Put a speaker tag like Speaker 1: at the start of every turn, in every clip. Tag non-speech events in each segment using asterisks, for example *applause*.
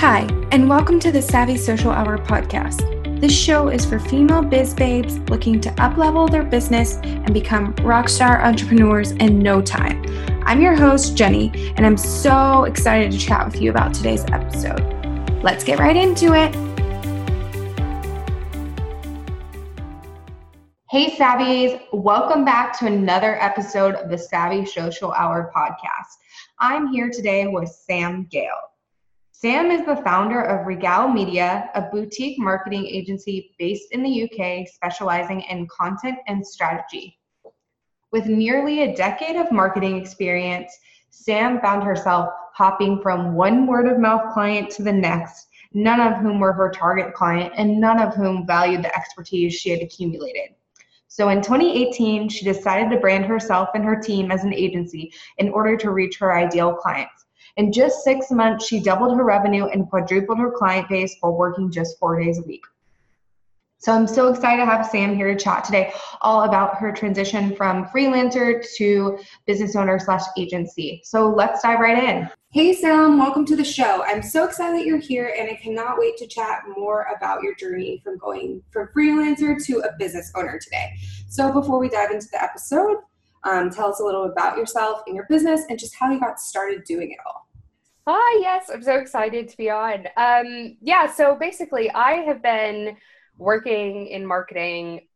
Speaker 1: Hi, and welcome to the Savvy Social Hour podcast. This show is for female biz babes looking to uplevel their business and become rockstar entrepreneurs in no time. I'm your host, Jenny, and I'm so excited to chat with you about today's episode. Let's get right into it. Hey, Savvies, welcome back to another episode of the Savvy Social Hour podcast. I'm here today with Sam Gale. Sam is the founder of Regale Media, a boutique marketing agency based in the UK specializing in content and strategy. With nearly a decade of marketing experience, Sam found herself hopping from one word of mouth client to the next, none of whom were her target client and none of whom valued the expertise she had accumulated. So in 2018, she decided to brand herself and her team as an agency in order to reach her ideal clients. In just six months, she doubled her revenue and quadrupled her client base while working just four days a week. So I'm so excited to have Sam here to chat today all about her transition from freelancer to business owner slash agency. So let's dive right in. Hey Sam, welcome to the show. I'm so excited that you're here and I cannot wait to chat more about your journey from going from freelancer to a business owner today. So before we dive into the episode, um, tell us a little about yourself and your business and just how you got started doing it all.
Speaker 2: Hi, yes, I'm so excited to be on. Um, yeah, so basically, I have been working in marketing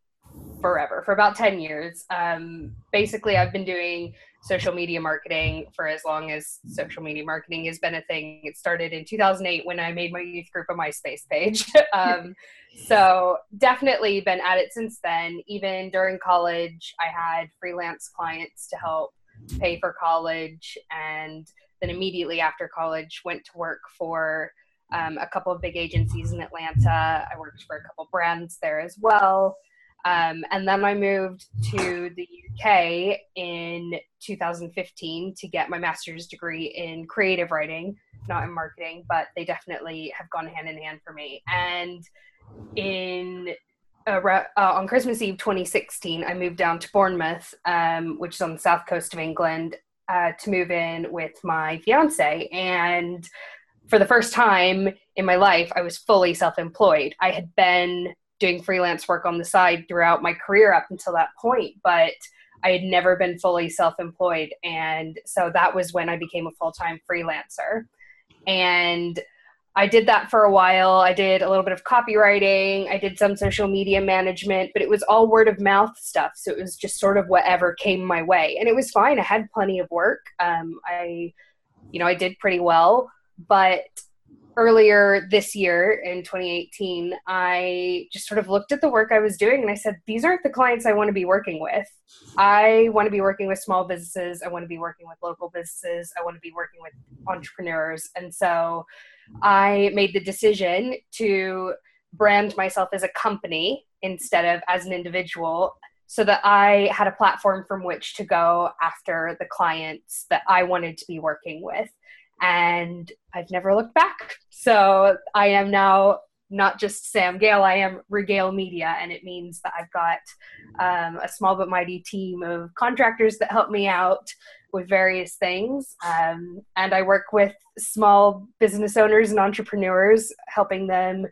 Speaker 2: forever, for about 10 years. Um, basically, I've been doing social media marketing for as long as social media marketing has been a thing. It started in 2008 when I made my youth group a MySpace page. *laughs* um, so, definitely been at it since then. Even during college, I had freelance clients to help pay for college and then immediately after college went to work for um, a couple of big agencies in atlanta. I worked for a couple brands there as well. Um, and then i moved to the uk in 2015 to get my master's degree in creative writing not in marketing but they definitely have gone hand in hand for me. And in uh, uh, on Christmas Eve 2016, I moved down to Bournemouth, um, which is on the south coast of England, uh, to move in with my fiance. And for the first time in my life, I was fully self employed. I had been doing freelance work on the side throughout my career up until that point, but I had never been fully self employed. And so that was when I became a full time freelancer. And I did that for a while. I did a little bit of copywriting. I did some social media management, but it was all word of mouth stuff. So it was just sort of whatever came my way. And it was fine. I had plenty of work. Um, I, you know, I did pretty well. But earlier this year in 2018, I just sort of looked at the work I was doing and I said, these aren't the clients I want to be working with. I want to be working with small businesses. I want to be working with local businesses. I want to be working with entrepreneurs. And so, I made the decision to brand myself as a company instead of as an individual so that I had a platform from which to go after the clients that I wanted to be working with. And I've never looked back. So I am now not just Sam Gale, I am Regale Media, and it means that I've got um, a small but mighty team of contractors that help me out with various things. Um, and I work with small business owners and entrepreneurs, helping them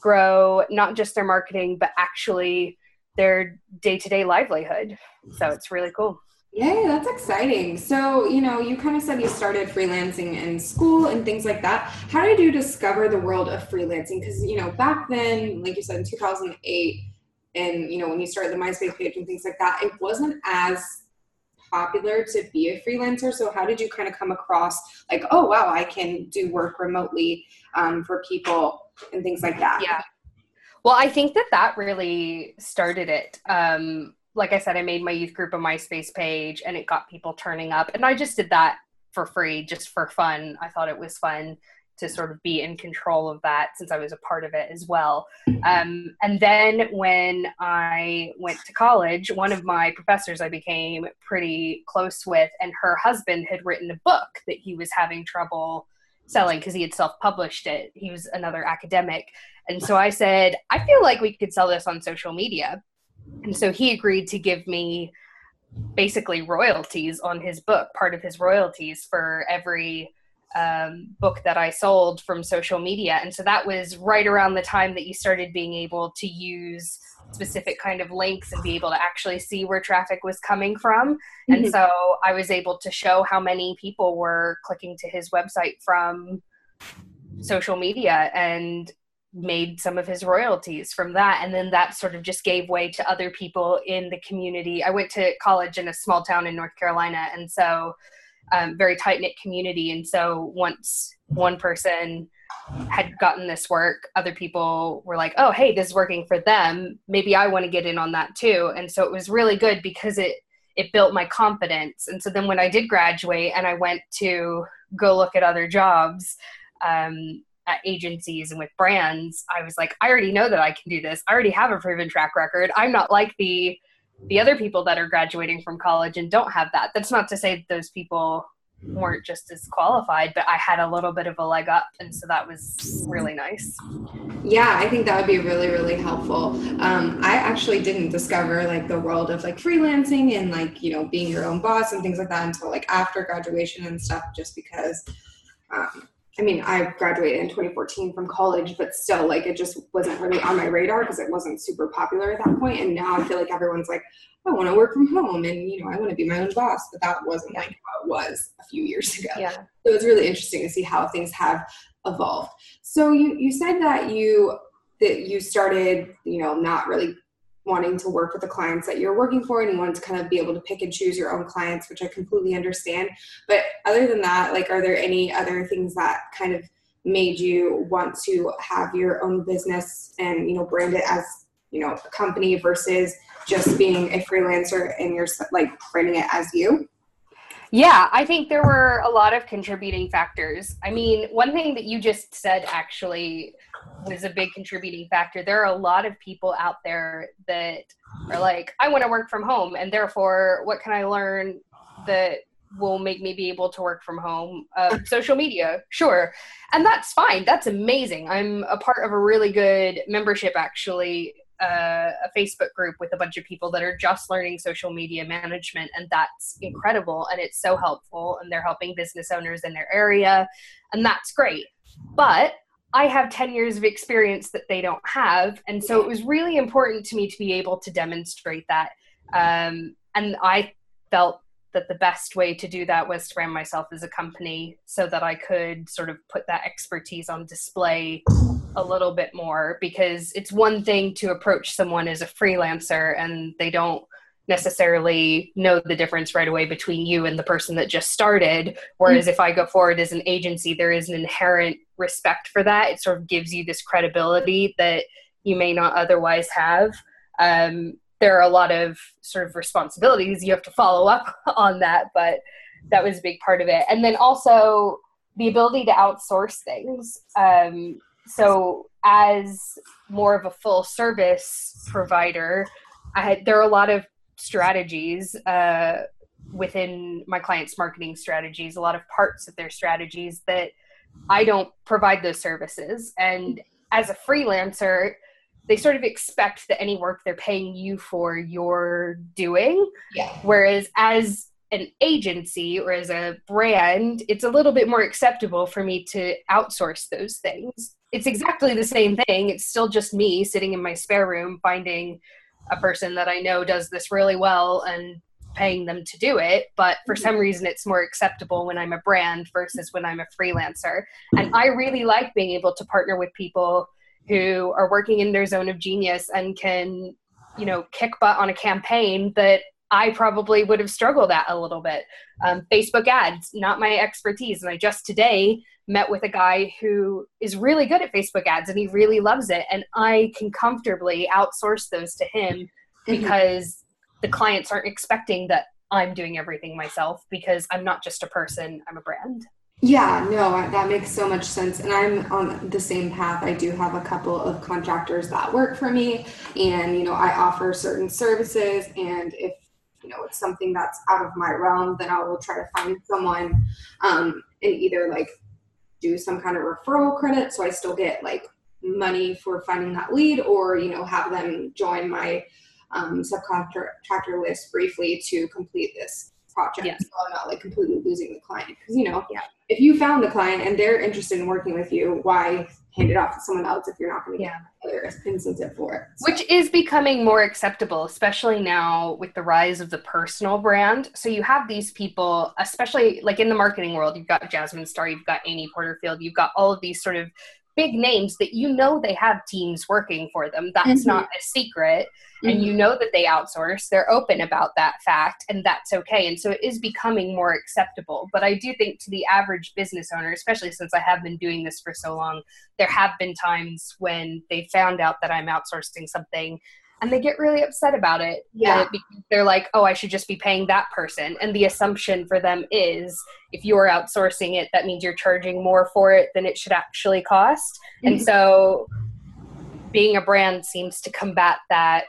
Speaker 2: grow not just their marketing, but actually their day to day livelihood. So it's really cool.
Speaker 1: Yay, that's exciting. So, you know, you kind of said you started freelancing in school and things like that. How did you discover the world of freelancing? Because, you know, back then, like you said, in 2008, and, you know, when you started the MySpace page and things like that, it wasn't as popular to be a freelancer. So how did you kind of come across like, oh wow, I can do work remotely um, for people and things like that?
Speaker 2: Yeah. Well, I think that that really started it. Um, like I said, I made my youth group a MySpace page, and it got people turning up, and I just did that for free, just for fun. I thought it was fun to sort of be in control of that since I was a part of it as well. Um, and then when I went to college, one of my professors I became pretty close with, and her husband had written a book that he was having trouble selling because he had self published it. He was another academic. And so I said, I feel like we could sell this on social media. And so he agreed to give me basically royalties on his book, part of his royalties for every um, book that I sold from social media. And so that was right around the time that you started being able to use specific kind of links and be able to actually see where traffic was coming from. Mm-hmm. And so I was able to show how many people were clicking to his website from social media and made some of his royalties from that and then that sort of just gave way to other people in the community i went to college in a small town in north carolina and so um, very tight knit community. And so once one person had gotten this work, other people were like, oh, hey, this is working for them. Maybe I want to get in on that too. And so it was really good because it, it built my confidence. And so then when I did graduate and I went to go look at other jobs, um, agencies and with brands, I was like, I already know that I can do this. I already have a proven track record. I'm not like the the other people that are graduating from college and don't have that. That's not to say that those people weren't just as qualified, but I had a little bit of a leg up, and so that was really nice.
Speaker 1: Yeah, I think that would be really, really helpful. Um, I actually didn't discover like the world of like freelancing and like you know being your own boss and things like that until like after graduation and stuff, just because. Um, I mean, I graduated in 2014 from college, but still, like, it just wasn't really on my radar because it wasn't super popular at that point. And now I feel like everyone's like, I want to work from home and, you know, I want to be my own boss. But that wasn't like how it was a few years ago.
Speaker 2: Yeah.
Speaker 1: So it's really interesting to see how things have evolved. So you, you said that you, that you started, you know, not really wanting to work with the clients that you're working for and you want to kind of be able to pick and choose your own clients which i completely understand but other than that like are there any other things that kind of made you want to have your own business and you know brand it as you know a company versus just being a freelancer and you're like branding it as you
Speaker 2: yeah, I think there were a lot of contributing factors. I mean, one thing that you just said actually was a big contributing factor. There are a lot of people out there that are like, I want to work from home, and therefore, what can I learn that will make me be able to work from home? Uh, social media, sure. And that's fine. That's amazing. I'm a part of a really good membership, actually, a, a, Facebook group with a bunch of people that are just learning social media management, and that's incredible. And it's so helpful, and they're helping business owners in their area, and that's great. But I have 10 years of experience that they don't have. And so it was really important to me to be able to demonstrate that. Um, and I felt that the best way to do that was to brand myself as a company so that I could sort of put that expertise on display a little bit more because it's one thing to approach someone as a freelancer and they don't necessarily know the difference right away between you and the person that just started. Whereas mm-hmm. if i go forward as an agency there is an inherent respect for that. It sort of gives you this credibility that you may not otherwise have. Um, there are a lot of sort of responsibilities you have to follow up *laughs* on that but that was a big part of it. And then also the ability to outsource things. Um, so as more of a full service provider I had there are a lot of strategies uh, within my clients marketing strategies a lot of parts of their strategies that i don't provide those services. And as a freelancer they sort of expect that any work they're paying you for you're doing.
Speaker 1: Yeah.
Speaker 2: whereas as an agency or as a brand it's a little bit more acceptable for me to outsource those things. It's exactly the same thing. It's still just me sitting in my spare room finding a person that I know does this really well and paying them to do it but for some reason it's more acceptable when i'm a brand versus when i'm a freelancer. And i really like being able to partner with people who are working in their zone of genius and can you know kick butt on a campaign that i probably would have struggled at a little bit. Um, facebook ads not my expertise. And i just today met with a guy who is really good at Facebook ads and he really loves it. And I can comfortably outsource those to him mm-hmm. *laughs* because the clients aren't expecting that I'm doing everything myself because I'm not just a person, I'm a brand.
Speaker 1: Yeah, no, that makes so much sense. And I'm on the same path. I do have a couple of contractors that work for me, and you know, I offer certain services. And if you know it's something that's out of my realm, then I will try to find someone um, and either like do some kind of referral credit so I still get like money for finding that lead or you know have them join my um, subcontractor list briefly to complete this project yeah. so i'm not like completely losing the client because you know yeah. if you found the client and they're interested in working with you why hand it off to someone else if you're not going to get yeah. incentive for it.
Speaker 2: So. Which is becoming more acceptable, especially now with the rise of the personal brand. So you have these people, especially like in the marketing world, you've got Jasmine Star, you've got Amy Porterfield, you've got all of these sort of big names that you know they have teams working for them. That's mm-hmm. not a secret. Mm-hmm. And you know that they outsource. They're open about that fact, and that's okay. And so it is becoming more acceptable. But I do think to the average business owner, especially since I have been doing this for so long, there have been times when they found out that I'm outsourcing something and they get really upset about it.
Speaker 1: Yeah.
Speaker 2: they're like, oh, I should just be paying that person. And the assumption for them is if you are outsourcing it, that means you're charging more for it than it should actually cost. Mm-hmm. And so being a brand seems to combat that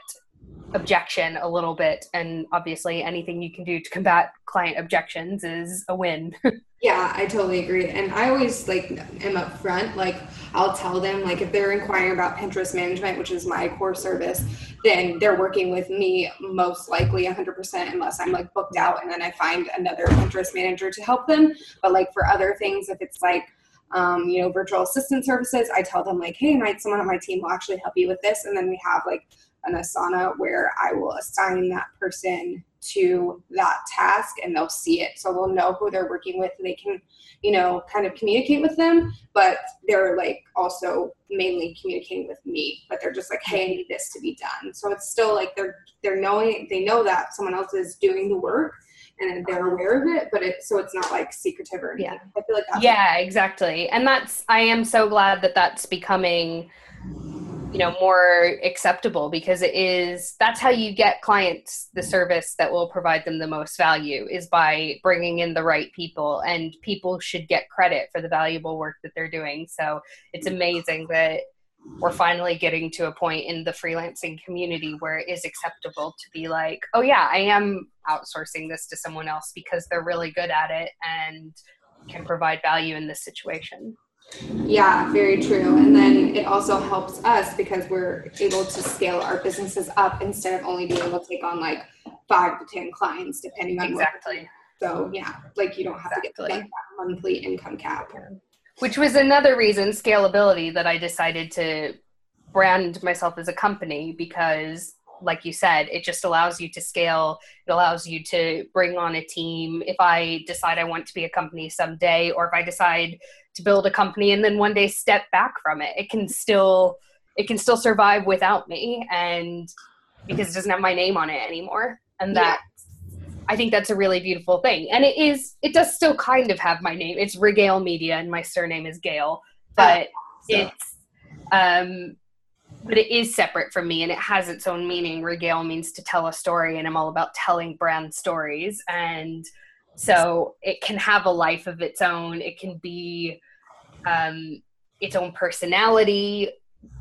Speaker 2: objection a little bit and obviously anything you can do to combat client objections is a win. *laughs*
Speaker 1: Yeah i totally agree and i always like am upfront like i'll tell them like if they're inquiring about pinterest management which is my core service then they're working with me most likely 100% unless i'm like booked out and then i find another pinterest manager to help them but like for other things if it's like um, you know virtual assistant services i tell them like hey might someone on my team will actually help you with this and then we have like an asana where I will assign that person to that task and they'll see it. So they'll know who they're working with. They can, you know, kind of communicate with them, but they're like also mainly communicating with me. But they're just like, hey, I need this to be done. So it's still like they're they're knowing they know that someone else is doing the work and they're aware of it, but it so it's not like secretive or anything. Yeah. I feel like
Speaker 2: that's Yeah, exactly. And that's I am so glad that that's becoming you know more acceptable because it is that's how you get clients the service that will provide them the most value is by bringing in the right people and people should get credit for the valuable work that they're doing. So it's amazing that we're finally getting to a point in the freelancing community where it is acceptable to be like oh yeah i am outsourcing this to someone else because they're really good at it and can provide value in this situation
Speaker 1: yeah, very true. And then it also helps us because we're able to scale our businesses up instead of only being able to take on like five to 10 clients, depending on
Speaker 2: exactly.
Speaker 1: so, yeah, like you don't have exactly. to get that monthly income cap.
Speaker 2: Which was another reason, scalability, that I decided to brand myself as a company because like you said, it just allows you to scale. It allows you to bring on a team. If I decide I want to be a company someday, or if I decide to build a company and then one day step back from it, it can still it can still survive without me, and because it doesn't have my name on it anymore. And that yeah. I think that's a really beautiful thing. And it is it does still kind of have my name. It's Regale Media, and my surname is Gale, but so. it's um but it is separate from me and it has its own meaning. Regale means to tell a story, and I'm all about telling brand stories. And so it can have a life of its own. It can be um, its own personality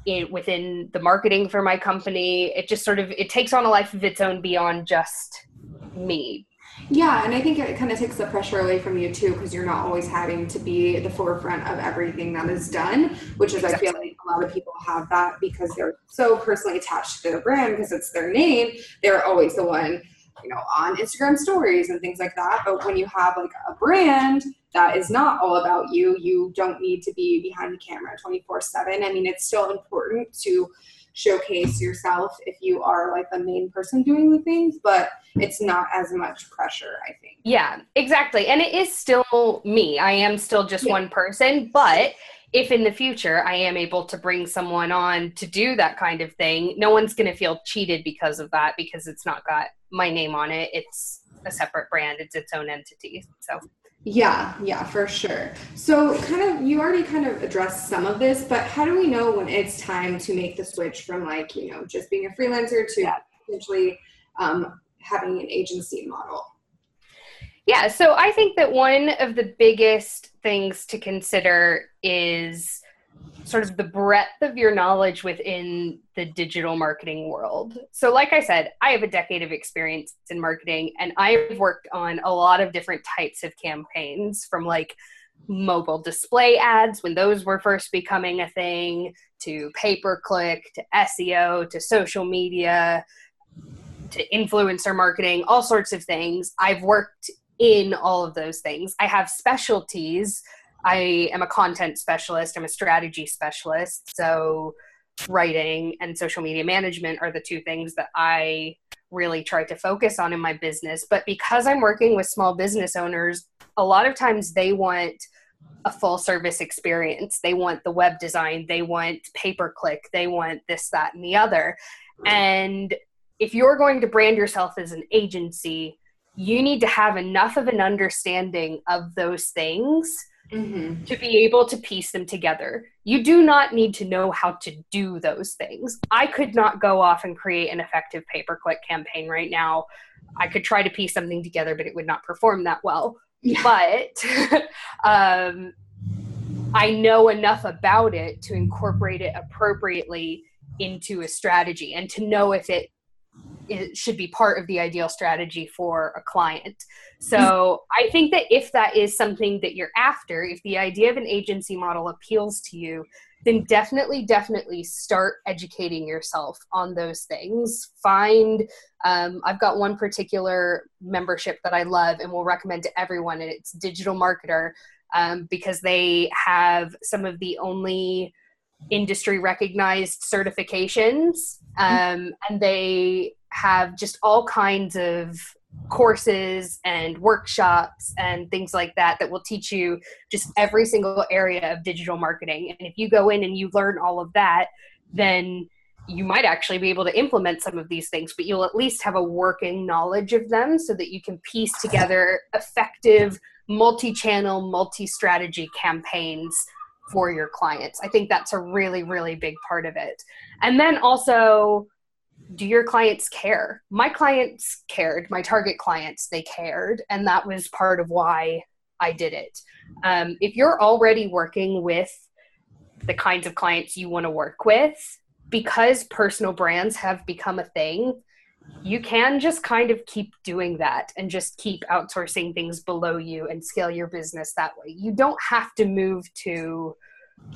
Speaker 2: in, within the marketing for my company. It just sort of it takes on a life of its own beyond just me
Speaker 1: yeah, and I think it kind of takes the pressure away from you too, because you're not always having to be the forefront of everything that is done, which is, exactly. I feel like a lot of people have that because they're so personally attached to their brand because it's their name. They're always the one, you know, on Instagram stories and things like that. But when you have like a brand that is not all about you, you don't need to be behind the camera 24 7. I mean, it's still important to showcase yourself if you are like the main person doing the things, but it's not as much pressure, I think.
Speaker 2: Yeah, exactly. And it is still me. I am still just yeah. one person, but if in the future I am able to bring someone on to do that kind of thing, no one's going to feel cheated because of that because it's not got my name on it. It's a separate brand, it's its own entity. So
Speaker 1: yeah, yeah, for sure. So, kind of, you already kind of addressed some of this, but how do we know when it's time to make the switch from like, you know, just being a freelancer to yeah. potentially um, having an agency model?
Speaker 2: Yeah, so I think that one of the biggest things to consider is sort of the breadth of your knowledge within the digital marketing world. So, like I said, I have a decade of experience in marketing and I've worked on a lot of different types of campaigns from like mobile display ads when those were first becoming a thing to pay per click to SEO to social media to influencer marketing, all sorts of things. I've worked in all of those things. I have specialties. I am a content specialist, I'm a strategy specialist. So, writing and social media management are the two things that I really try to focus on in my business. But because I'm working with small business owners, a lot of times they want a full service experience. They want the web design, they want pay per click, they want this, that, and the other. And if you're going to brand yourself as an agency, you need to have enough of an understanding of those things mm-hmm. to be able to piece them together. You do not need to know how to do those things. I could not go off and create an effective pay per click campaign right now. I could try to piece something together, but it would not perform that well. Yeah. But *laughs* um, I know enough about it to incorporate it appropriately into a strategy and to know if it, it should be part of the ideal strategy for a client. So I think that if that is something that you're after, if the idea of an agency model appeals to you, then definitely, definitely start educating yourself on those things. Find, um, I've got one particular membership that I love and will recommend to everyone, and it's Digital Marketer um, because they have some of the only industry recognized certifications um, and they have just all kinds of courses and workshops and things like that that will teach you just every single area of digital marketing. And if you go in and you learn all of that then you might actually be able to implement some of these things but you'll at least have a working knowledge of them so that you can piece together effective multi-channel multi-strategy campaigns for your clients. I think that's a really really big part of it. And then also do your clients care? My clients cared. My target clients they cared. And that was part of why i did it. Um, if you're already working with the kinds of clients you want to work with because personal brands have become a thing you can just kind of keep doing that and just keep outsourcing things below you and scale your business that way. You don't have to move to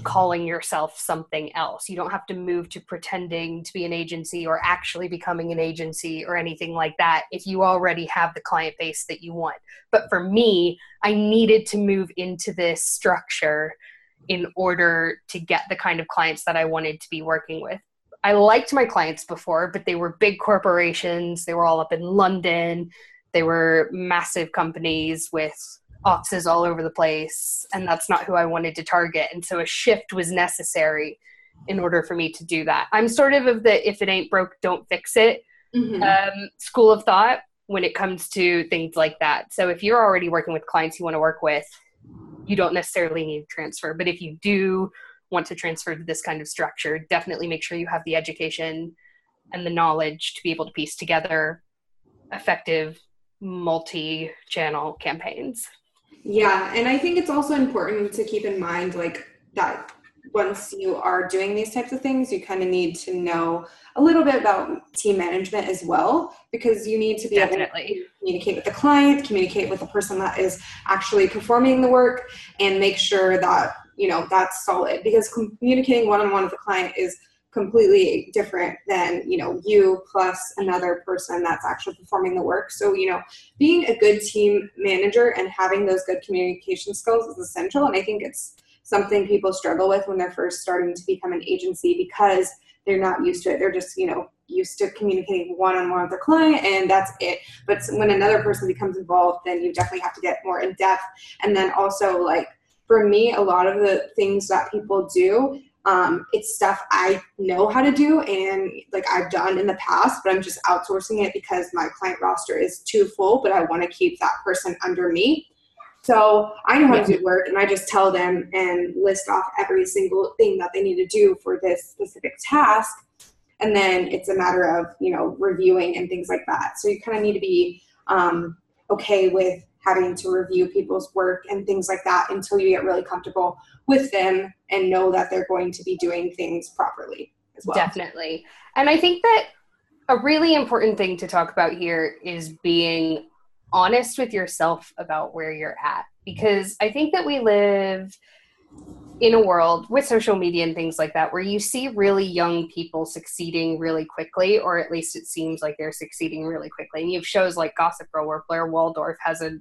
Speaker 2: calling yourself something else. You don't have to move to pretending to be an agency or actually becoming an agency or anything like that if you already have the client base that you want. But for me, I needed to move into this structure in order to get the kind of clients that I wanted to be working with. I liked my clients before, but they were big corporations. They were all up in London. They were massive companies with offices all over the place. And that's not who I wanted to target. And so a shift was necessary in order for me to do that. I'm sort of of the if it ain't broke, don't fix it mm-hmm. um, school of thought when it comes to things like that. So if you're already working with clients you want to work with, you don't necessarily need to transfer. But if you do, want to transfer to this kind of structure, definitely make sure you have the education and the knowledge to be able to piece together effective multi channel campaigns.
Speaker 1: Yeah, and I think it's also important to keep in mind like that once you are doing these types of things, you kind of need to know a little bit about team management as well, because you need to be Definitely. able to communicate with the client, communicate with the person that is actually performing the work, and make sure that you know that's solid. Because communicating one-on-one with a client is completely different than you know you plus another person that's actually performing the work. So you know being a good team manager and having those good communication skills is essential. And i think it's something people struggle with when they're first starting to become an agency because they're not used to it. They're just you know used to communicating one-on-one with their client and that's it. But when another person becomes involved then you definitely have to get more in depth. And then also like for me, a lot of the things that people do, um, it's stuff I know how to do and like I've done in the past, but I'm just outsourcing it because my client roster is too full, but I want to keep that person under me. So I know how to do work and I just tell them and list off every single thing that they need to do for this specific task. And then it's a matter of, you know, reviewing and things like that. So you kind of need to be um, okay with having to review people's work and things like that until you get really comfortable with them and know that they're going to be doing things properly as well.
Speaker 2: Definitely. And I think that a really important thing to talk about here is being honest with yourself about where you're at because I think that we live in a world with social media and things like that where you see really young people succeeding really quickly or at least it seems like they're succeeding really quickly and you have shows like gossip girl where blair waldorf has a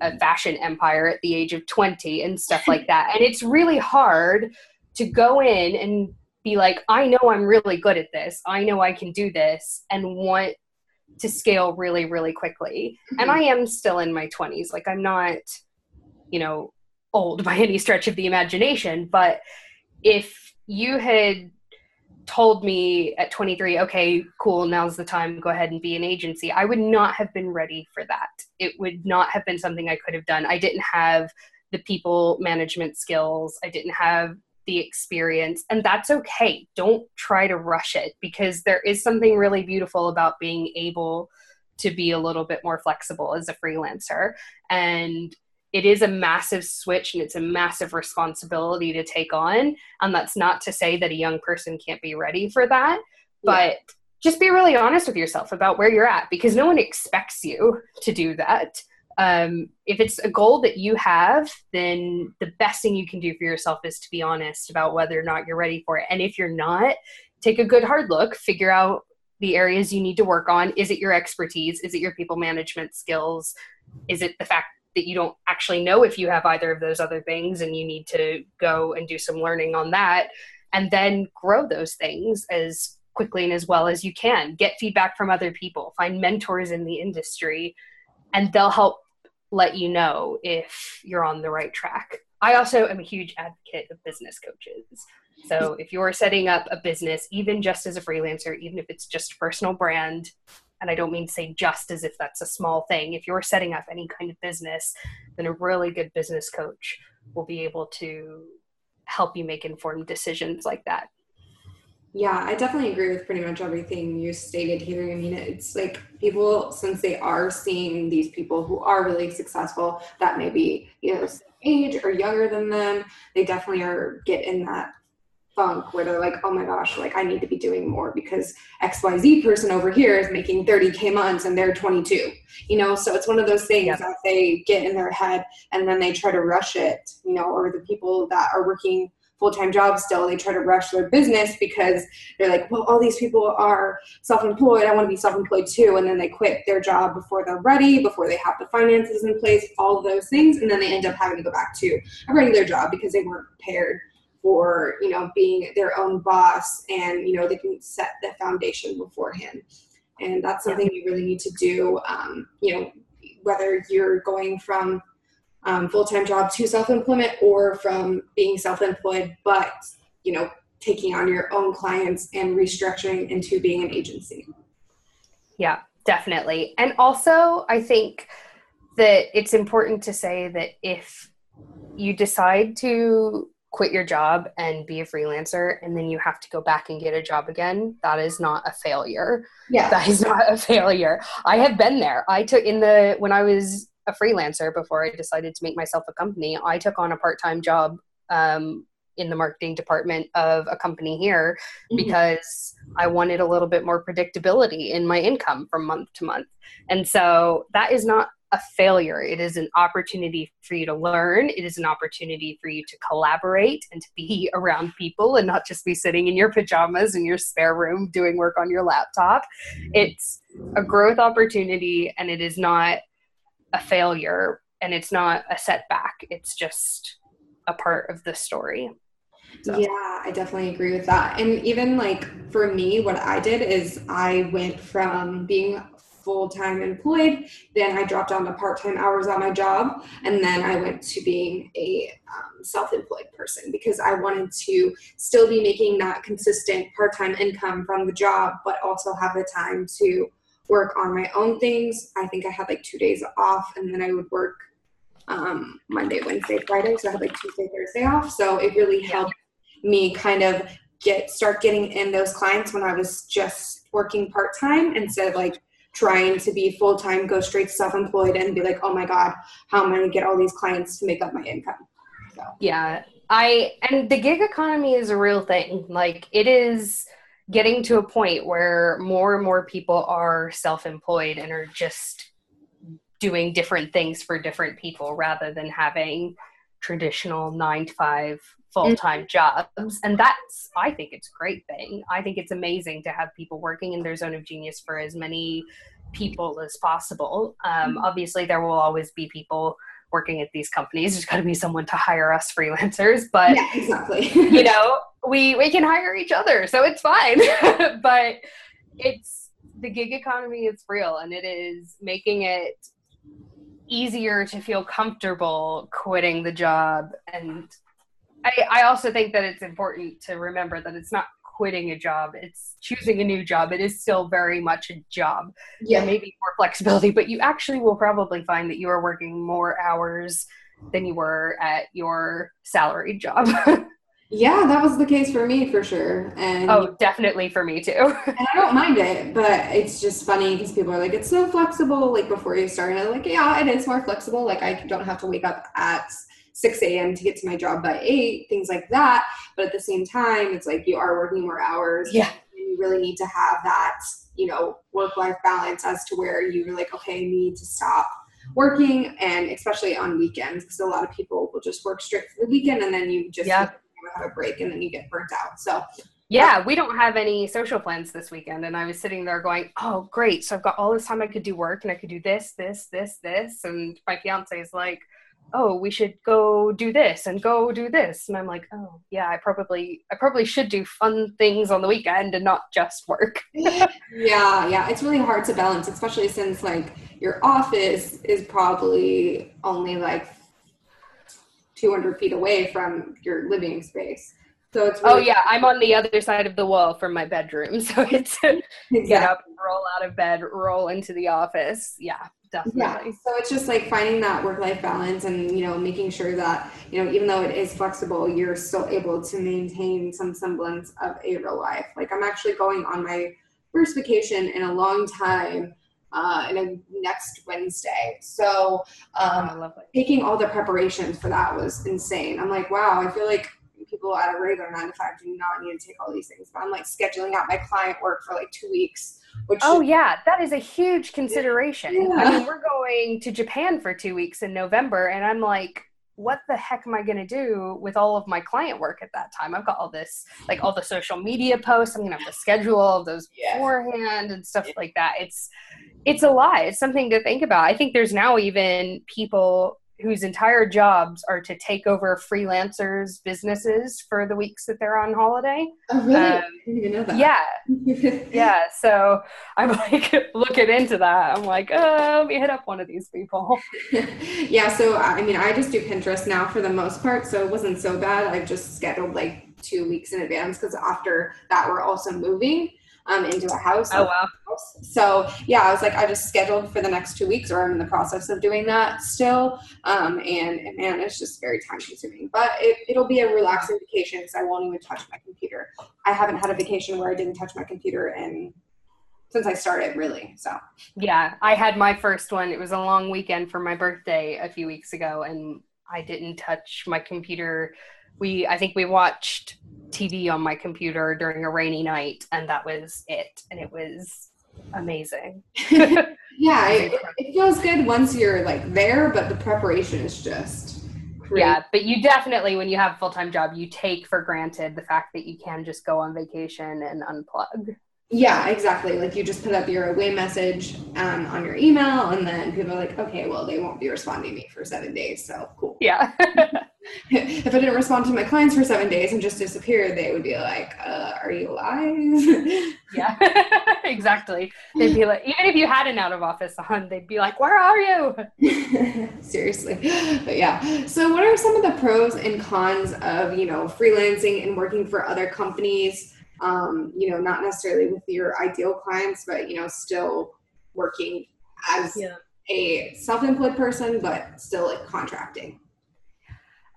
Speaker 2: a fashion empire at the age of 20 and stuff like that. And it's really hard to go in and be like, I know I'm really good at this. I know I can do this and want to scale really, really quickly. Mm-hmm. And I am still in my 20s. Like, I'm not, you know, old by any stretch of the imagination. But if you had told me at 23, okay, cool, now's the time, go ahead and be an agency, I would not have been ready for that. It would not have been something I could have done. I didn't have the people management skills, I didn't have the experience, and that's okay. Don't try to rush it because there is something really beautiful about being able to be a little bit more flexible as a freelancer. And it is a massive switch and it's a massive responsibility to take on. And that's not to say that a young person can't be ready for that, but. Just be really honest with yourself about where you're at because no one expects you to do that. Um, if it's a goal that you have, then the best thing you can do for yourself is to be honest about whether or not you're ready for it. And if you're not, take a good hard look, figure out the areas you need to work on. Is it your expertise? Is it your people management skills? Is it the fact that you don't actually know if you have either of those other things and you need to go and do some learning on that and then grow those things as quickly and as well as you can get feedback from other people find mentors in the industry and they'll help let you know if you're on the right track i also am a huge advocate of business coaches so if you're setting up a business even just as a freelancer even if it's just personal brand and I don't mean to say just as if that's a small thing. If you're setting up any kind of business, then a really good business coach will be able to help you make informed decisions like that.
Speaker 1: Yeah, I definitely agree with pretty much everything you stated here. I mean, it's like people, since they are seeing these people who are really successful, that may be you know age or younger than them, they definitely are get in that funk where they're like, oh my gosh, like I need to be doing more because XYZ person over here is making 30K months and they're 22. You know, so it's one of those things yep. that they get in their head and then they try to rush it, you know, or the people that are working full-time jobs still they try to rush their business because they're like well all these people are self-employed i want to be self-employed too and then they quit their job before they're ready before they have the finances in place all those things and then they end up having to go back to a regular job because they weren't prepared for you know being their own boss and you know they can set the foundation beforehand. And that's something you really need to do um, you know whether you're going from um, full-time job to self-employment or from being self-employed but you know taking on your own clients and restructuring into being an agency.
Speaker 2: Yeah definitely. And also i think that it's important to say that if you decide to quit your job and be a freelancer and then you have to go back and get a job again that is not a failure. Yeah. That is not a *laughs* failure. I have been there. I took in the when i was a freelancer before i decided to make myself a company i took on a part-time job um, in the marketing department of a company here mm-hmm. because I wanted a little bit more predictability in my income from month to month. And so that is not a failure. It is an opportunity for you to learn. It is an opportunity for you to collaborate and to be *laughs* around people and not just be sitting in your pajamas in your spare room doing work on your laptop. It's a growth opportunity and it is not a failure and it's not a setback. It's just a part of the story.
Speaker 1: So. Yeah, I definitely agree with that. And even like for me, what I did is I went from being full time employed. Then I dropped down to part time hours on my job. And then I went to being a um, self employed person because I wanted to still be making that consistent part time income from the job, but also have the time to work on my own things. I think I had like two days off and then I would work um, Monday, Wednesday, Friday. So I had like Tuesday, Thursday off. So it really helped me kind of get start getting in those clients when I was just working part time instead of like trying to be full time, go straight self employed, and be like, oh my God, how am I going to get all these clients to make up my income?
Speaker 2: So. Yeah. I, and the gig economy is a real thing. Like, it is getting to a point where more and more people are self employed and are just doing different things for different people rather than having traditional nine to five full-time jobs. And that's i think it's a great thing. I think it's amazing to have people working in their zone of genius for as many people as possible. Um,
Speaker 3: Mhm.
Speaker 2: obviously there will always be people working at these companies there's got to be someone to hire us freelancers but
Speaker 3: yeah, exactly. *laughs*
Speaker 2: you know we we can hire each other so it's fine *laughs* but it's the gig economy is real and it is making it easier to feel comfortable quitting the job and I, I also think that it's important to remember that it's not quitting a job it's choosing a new job it is still very much a job
Speaker 3: yeah,
Speaker 2: there may be more flexibility but you actually will probably find that you are working more hours than you were at your salaried job *laughs*
Speaker 1: Yeah, that was the case for me for sure. And,
Speaker 2: Oh, definitely for me too. *laughs*
Speaker 1: and I don't mind it, but it's just funny because people are like, it's so flexible. Like before you start, and I'm like, yeah, it is more flexible. Like I don't have to wake up at 6 a.m. to get to my job by 8, things like that. But at the same time, it's like you are working more hours.
Speaker 2: Yeah.
Speaker 1: And you really need to have that, you know, work life balance as to where you're like, okay, I need to stop working and especially on weekends because a lot of people will just work straight for the weekend and then you just
Speaker 2: Yeah.
Speaker 1: have a break and then you get burnt out. So
Speaker 2: yeah, we don't have any social plans this weekend. And I was sitting there going, oh, great. So I've got all this time I could do work and I could do this, this, this, this. And my fiance is like, oh, we should go do this and go do this. And I'm like, oh, yeah, I probably, I probably should do fun things on the weekend and not just work. *laughs*
Speaker 1: yeah, yeah, it's really hard to balance, especially since like your office is probably only like 200 feet away from your living space. So it's
Speaker 2: Oh, yeah, I'm on the other side of the wall from my bedroom. *laughs* So it's get up, roll out of bed, roll into the office. Yeah,
Speaker 1: Yeah,
Speaker 2: definitely.
Speaker 1: so it's just like finding that work-life balance and you know making sure that you know even though it is flexible, you're still able to maintain some semblance of a real life. Like I'm actually going on my first vacation in a long time, uh, in a next Wednesday. So um,
Speaker 2: oh,
Speaker 1: taking all the preparations for that was insane. I'm like, wow, I feel like people at a regular nine to five do not need to take all these things. But I'm like scheduling out my client work for like two weeks, which
Speaker 2: Oh yeah, that is a huge consideration. I mean, we're going to Japan for two weeks in November, and I'm like, what the heck am I going to do with all of my client work at that time? I've got all this, like all the social media posts. I'm going to have to schedule all of those
Speaker 1: Yeah.
Speaker 2: beforehand and stuff like that. It's it's a lot. It's something to think about. I think there's now even people whose entire jobs are to take over freelancers' businesses for the weeks that they're on holiday.
Speaker 1: oh, really,
Speaker 2: Um,
Speaker 1: even know that.
Speaker 2: yeah, *laughs* yeah so i'm like *laughs* looking into that i'm like oh let me hit up one of these people *laughs*
Speaker 1: yeah, so I mean, I just do Pinterest now for the most part, so it wasn't so bad. I've just scheduled like two weeks in advance because after that, we're also moving um, into a house.
Speaker 2: oh wow
Speaker 1: house. So yeah, I was like, I just scheduled for the next two weeks, or I'm in the process of doing that still. Um, and, and man, it's just very time consuming, but it, it'll be a relaxing vacation because I won't even touch my computer. I haven't had a vacation where I didn't touch my computer in since I started, really. So
Speaker 2: yeah i had my first one it was a long weekend for my birthday a few weeks ago and i didn't touch my computer we i think we watched tv on my computer during a rainy night and that was it and it was amazing *laughs*
Speaker 1: yeah, it, it feels good once you're like there, but the preparation is just crazy.
Speaker 2: Yeah, but you definitely, when you have a full time job, you take for granted the fact that you can just go on vacation and unplug.
Speaker 1: Yeah, exactly. Like you just put up your away message um, on your email, and then people are like, okay, well, they won't be responding to me for seven days. So cool.
Speaker 2: Yeah. *laughs*
Speaker 1: if I didn't respond to my clients for seven days and just disappeared, they would be like, uh, are you alive? *laughs*
Speaker 2: yeah, *laughs* exactly. They'd be like, even if you had an out of office on, they'd be like, where are you? *laughs*
Speaker 1: Seriously. But yeah. So what are some of the pros and cons of, you know, freelancing and working for other companies? Um, you know, not necessarily with your ideal clients, but you know, still working as
Speaker 2: Yeah.
Speaker 1: a self-employed person, but still like contracting.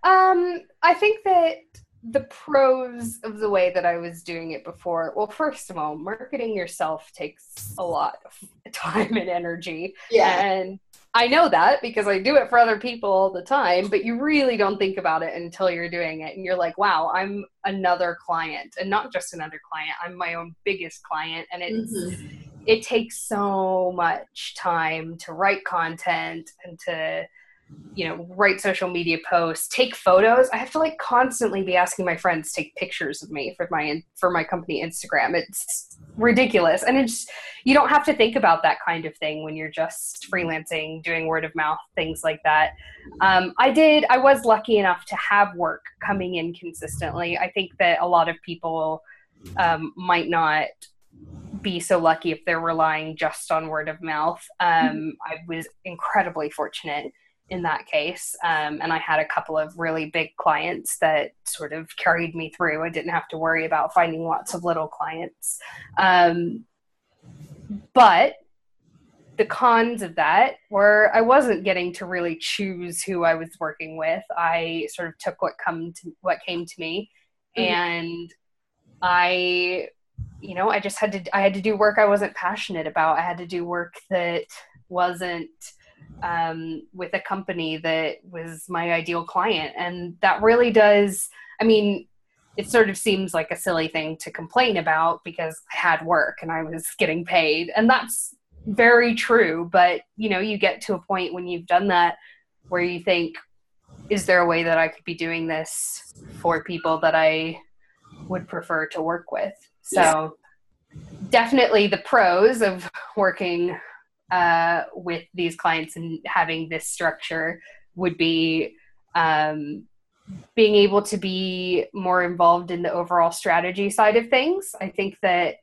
Speaker 2: Um, I think that the pros of the way that I was doing it before, well, first of all, marketing yourself takes a lot of *laughs* time and energy. Yeah. And I know that because I do it for other people all the time, but you really don't think about it until you're doing it. And you're like, wow, I'm another client. And not just another client, I'm my own biggest client. And it's,
Speaker 1: Mhm.
Speaker 2: it takes so much time to write content and to you know, write social media posts, take photos. I have to like constantly be asking my friends take pictures of me for my for my company Instagram. It's ridiculous, and it's you don't have to think about that kind of thing when you're just freelancing, doing word of mouth things like that. Um, I did. I was lucky enough to have work coming in consistently. I think that a lot of people um, might not be so lucky if they're relying just on word of mouth. Um, I was incredibly fortunate in that case. Um, and I had a couple of really big clients that sort of carried me through. I didn't have to worry about finding lots of little clients. Um, but the cons of that were I wasn't getting to really choose who I was working with. I sort of took what come to what came to me, mm-hmm. and I, you know, I just had to I had to do work I wasn't passionate about. I had to do work that wasn't um, with a company that was my ideal client. And that really does, I mean, it sort of seems like a silly thing to complain about because I had work and I was getting paid. And that's very true. But, you know, you get to a point when you've done that where you think, is there a way that I could be doing this for people that I would prefer to work with? So, yeah. definitely the pros of working uh, with these clients and having this structure would be um, being able to be more involved in the overall strategy side of things. I think that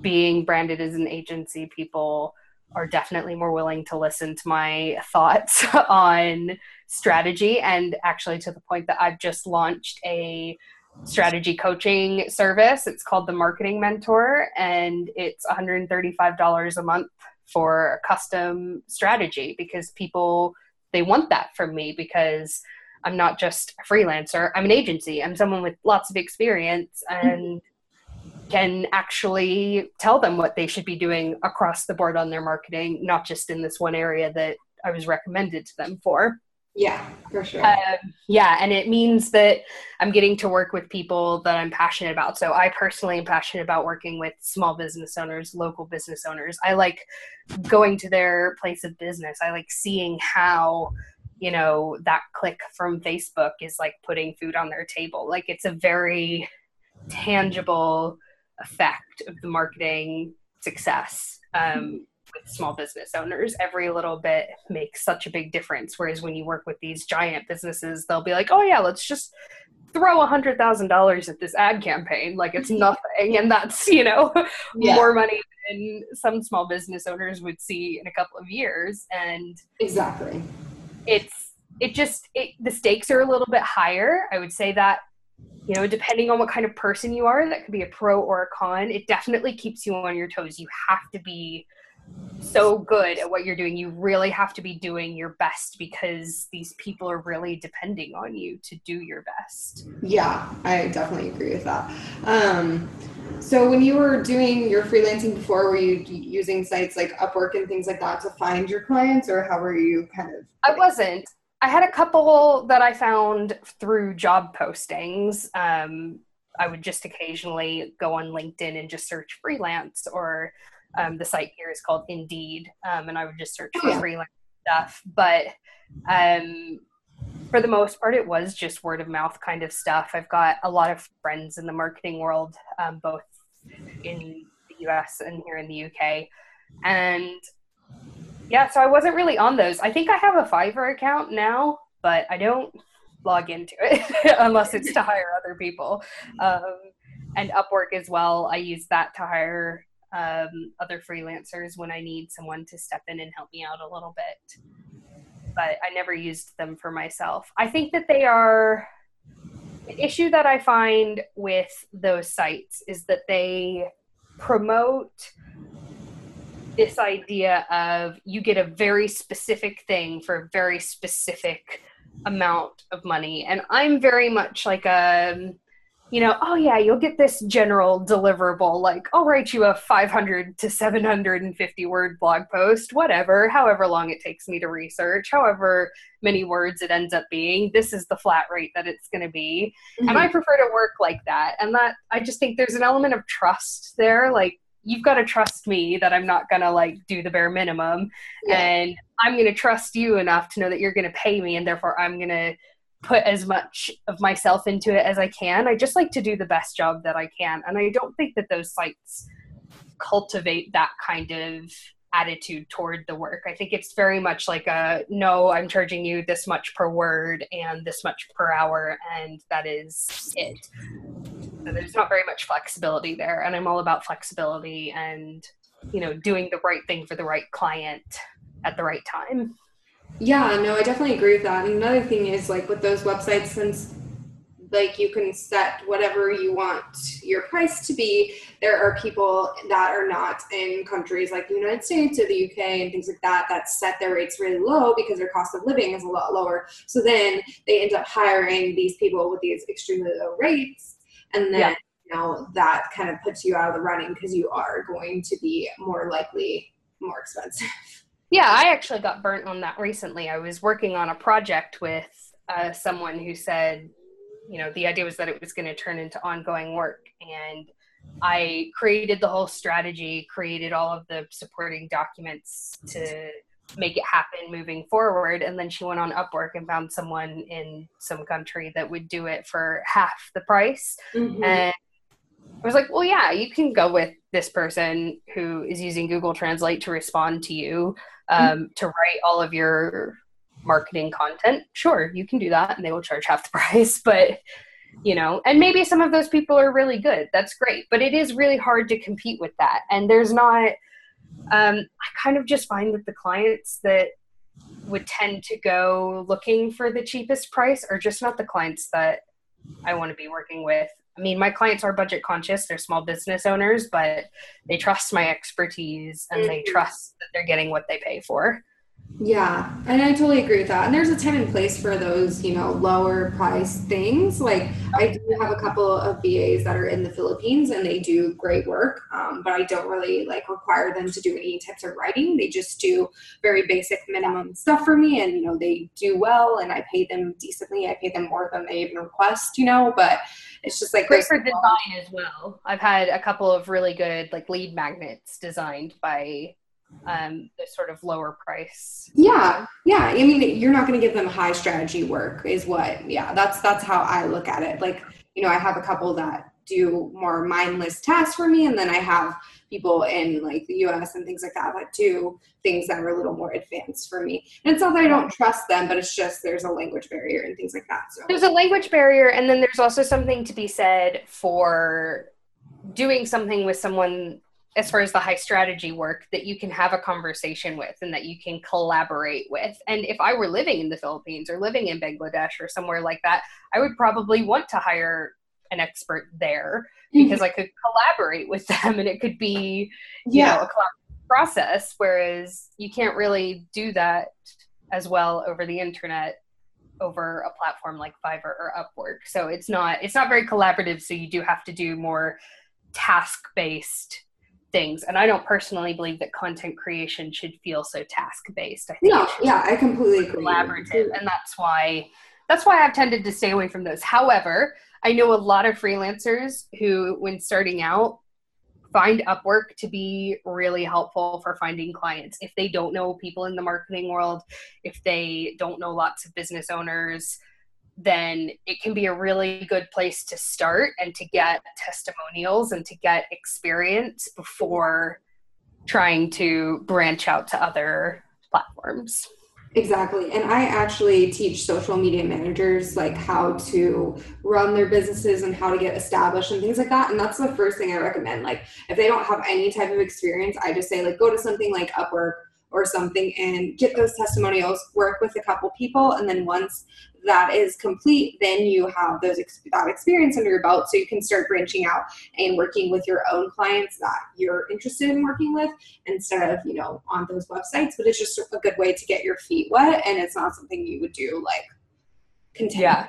Speaker 2: being branded as an agency, people are definitely more willing to listen to my *laughs* thoughts on strategy and actually to the point that I've just launched a strategy coaching service. It's called the Marketing Mentor and it's $135 a month for a custom strategy because people they want that from me because I'm not just a freelancer, I'm an agency. I'm someone with lots of experience and can actually tell them what they should be doing across the board on their marketing, not just in this one area that I was recommended to them for.
Speaker 1: Yeah, for sure. Um,
Speaker 2: yeah, and it means that I'm getting to work with people that I'm passionate about. So I personally am passionate about working with small business owners, local business owners. I like going to their place of business. I like seeing how, you know, that click from Facebook is like putting food on their table. Like it's a very tangible effect of the marketing success. Um, with small business owners every little bit makes such a big difference. Whereas when you work with these giant businesses they'll be like oh yeah let's just throw a hundred thousand dollars at this ad campaign. Like it's *laughs* nothing and that's you know *laughs* yeah. more money than some small business owners would see in a couple of years. And
Speaker 1: exactly.
Speaker 2: it's it just it, the stakes are a little bit higher. I would say that you know depending on what kind of person you are that could be a pro or a con it definitely keeps you on your toes. You have to be so good at what you're doing. You really have to be doing your best because these people are really depending on you to do your best.
Speaker 1: Yeah, I definitely agree with that. Um, so when you were doing your freelancing before, were you using sites like Upwork and things like that to find your clients, or how were you kind of?
Speaker 2: I wasn't. I had a couple that I found through job postings. Um, I would just occasionally go on LinkedIn and just search freelance or um, the site here is called Indeed, um, and I would just search for yeah. freelance stuff. But um, for the most part, it was just word of mouth kind of stuff. I've got a lot of friends in the marketing world, um, both in the US and here in the UK. And yeah, so I wasn't really on those. I think I have a Fiverr account now, but I don't log into it *laughs* unless it's to hire other people. Um, and Upwork as well. I use that to hire um, other freelancers when I need someone to step in and help me out a little bit. But I never used them for myself. I think that they are the issue that I find with those sites is that they promote this idea of you get a very specific thing for a very specific amount of money. And I'm very much like a you know, oh yeah, you'll get this general deliverable, like I'll write you a 500 to 750 word blog post, whatever, however long it takes me to research, however many words it ends up being. This is the flat rate that it's going to be. Mm-hmm. And I prefer to work like that. And that, I just think there's an element of trust there. Like, you've got to trust me that I'm not gonna like do the bare minimum, yeah. and I'm gonna trust you enough to know that you're gonna pay me, and therefore I'm gonna put as much of myself into it as I can. I just like to do the best job that I can, and I don't think that those sites cultivate that kind of attitude toward the work. I think it's very much like a no, I'm charging you this much per word and this much per hour, and that is it. So there's not very much flexibility there, and I'm all about flexibility and you know doing the right thing for the right client at the right time.
Speaker 1: Yeah, no, I definitely agree with that. And another thing is like with those websites, since like you can set whatever you want your price to be there are people that are not in countries like the united states or the uk and things like that that set their rates really low because their cost of living is a lot lower so then they end up hiring these people with these extremely low rates and then yeah. you know that kind of puts you out of the running because you are going to be more likely more expensive *laughs*
Speaker 2: yeah i actually got burnt on that recently. I was working on a project with uh, someone who said you know the idea was that it was going to turn into ongoing work and i created the whole strategy created all of the supporting documents to make it happen moving forward and then she went on upwork and found someone in some country that would do it for half the price. Mm-hmm. and i was like well yeah you can go with this person who is using google translate to respond to you um, mm-hmm. to write all of your marketing content, sure, you can do that and they will charge half the *laughs* price. But, you know, and maybe some of those people are really good. That's great. But it is really hard to compete with that. And there's not, um, I kind of just find that the clients that would tend to go looking for the cheapest price are just not the clients that I want to be working with. I mean, my clients are budget conscious, they're small business owners, but they trust my expertise and they mm-hmm. trust that they're getting what they pay for.
Speaker 1: Yeah, and I totally agree with that. And there's a time and place for those, you know, lower price things. Like I do have a couple of VAs that are in the Philippines and they do great work, um, but I don't really like require them to do any types of writing. They just do very basic minimum stuff for me, and you know they do well, and I pay them decently. I pay them more than they even request, you know. But it's just like
Speaker 2: great for design as well. I've had a couple of really good like lead magnets designed by um, the sort of lower price.
Speaker 1: Yeah, yeah. I mean, you're not going to give them high strategy work, is what. Yeah, that's that's how I look at it. Like, you know, I have a couple that do more mindless tasks for me, and then I have people in like the U.S. and things like that that do things that are a little more advanced for me. And it's not that I don't trust them, but it's just there's a language barrier and things like that. So
Speaker 2: there's a language barrier, and then there's also something to be said for doing something with someone as far as the high strategy work that you can have a conversation with and that you can collaborate with. And if I were living in the Philippines or living in Bangladesh or somewhere like that, I would probably want to hire an expert there mm-hmm. because I could collaborate with *laughs* them and it could be, you yeah. know, a process. Whereas you can't really do that as well over the internet over a platform like Fiverr or Upwork. So it's not it's not very collaborative. So you do have to do more task based things. And I don't personally believe that content creation should feel so task based. I
Speaker 1: think no, yeah, I completely agree.
Speaker 2: Collaborative, and that's why that's why I've tended to stay away from those. However, I know a lot of freelancers who, when starting out, find Upwork to be really helpful for finding clients. If they don't know people in the marketing world, if they don't know lots of business owners, then it can be a really good place to start and to get testimonials and to get experience before trying to branch out to other platforms.
Speaker 1: Exactly. And I actually teach social media managers like how to run their businesses and how to get established and things like that. And that's the first thing I recommend. Like if they don't have any type of experience, I just say like go to something like Upwork or something and get those testimonials, work with a couple people, and then once that is complete, then you have those that experience under your belt, so you can start branching out and working with your own clients that you're interested in working with instead of you know on those websites. But it's just a good way to get your feet wet, and it's not something you would do like
Speaker 2: continue. Yeah.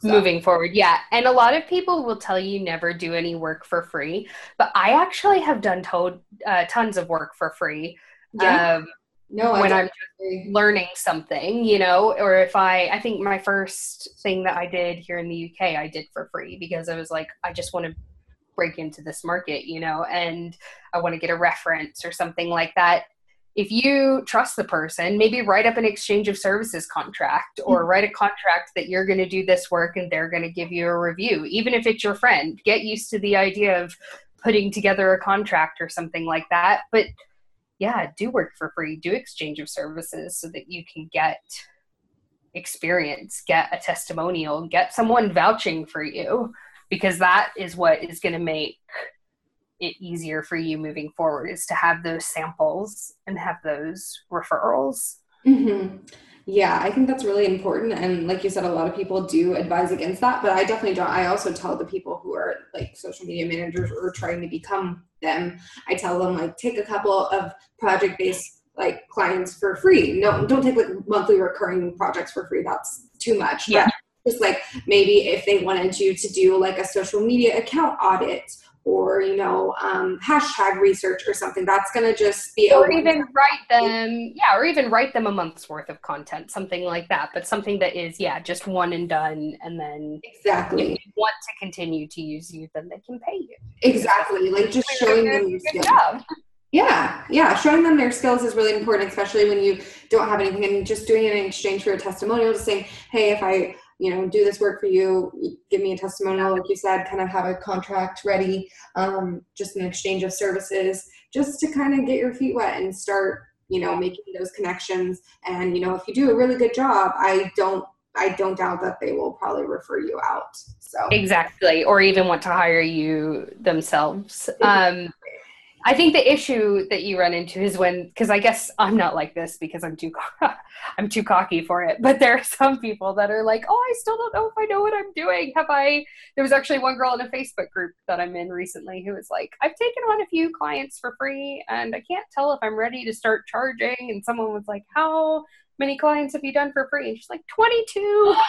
Speaker 2: So. moving forward yeah and a lot of people will tell you never do any work for free but i actually have done to- uh, tons of work for free yeah. Um, no when i'm learning something you know or if i i think my first thing that i did here in the uk i did for free because i was like i just want to break into this market, you know, and I want to get a reference or something like that. If you trust the person, maybe write up an exchange of services contract or mm-hmm. write a contract that you're going to do this work and they're going to give you a review. Even if it's your friend, get used to the idea of putting together a contract or something like that. But yeah, do work for free, do exchange of services so that you can get experience, get a testimonial, get someone vouching for you, because that is what is going to make it easier for you moving forward is to have those samples and have those referrals.
Speaker 1: Mm-hmm. Yeah, I think that's really important. And like you said, a lot of people do advise against that, but I definitely don't. I also tell the people who are like social media managers or trying to become them, I tell them like take a couple of project based like clients for free. No, don't take like monthly recurring projects for free. That's too much.
Speaker 2: Yeah.
Speaker 1: But just like maybe if they wanted you to do like a social media account audit or you know um, hashtag research or something. That's going to just be
Speaker 2: or even write them yeah or even write them a month's worth of content something like that but something that is yeah just one and done and then
Speaker 1: exactly.
Speaker 2: if you want to continue to use you then they can pay you.
Speaker 1: Exactly. Like just showing them your skills. yeah yeah showing them their skills is really important especially when you don't have anything and just doing it in exchange for a testimonial just saying hey if i you know, do this work for you, give me a testimonial, like you said, kind of have a contract ready, um, just an exchange of services, just to kind of get your feet wet and start, you know, making those connections. And, you know, if you do a really good job, I don't I don't doubt that they will probably refer you out. So
Speaker 2: exactly, or even want to hire you themselves. Um, I think the issue that you run into is when, because I guess I'm not like this because I'm too, *laughs* I'm too cocky for it. But there are some people that are like, oh, I still don't know if I know what I'm doing. Have I? There was actually one girl in a Facebook group that I'm in recently who was like, I've taken on a few clients for free, and I can't tell if I'm ready to start charging. And someone was like, how many clients have you done for free? And she's like, 22. *gasps*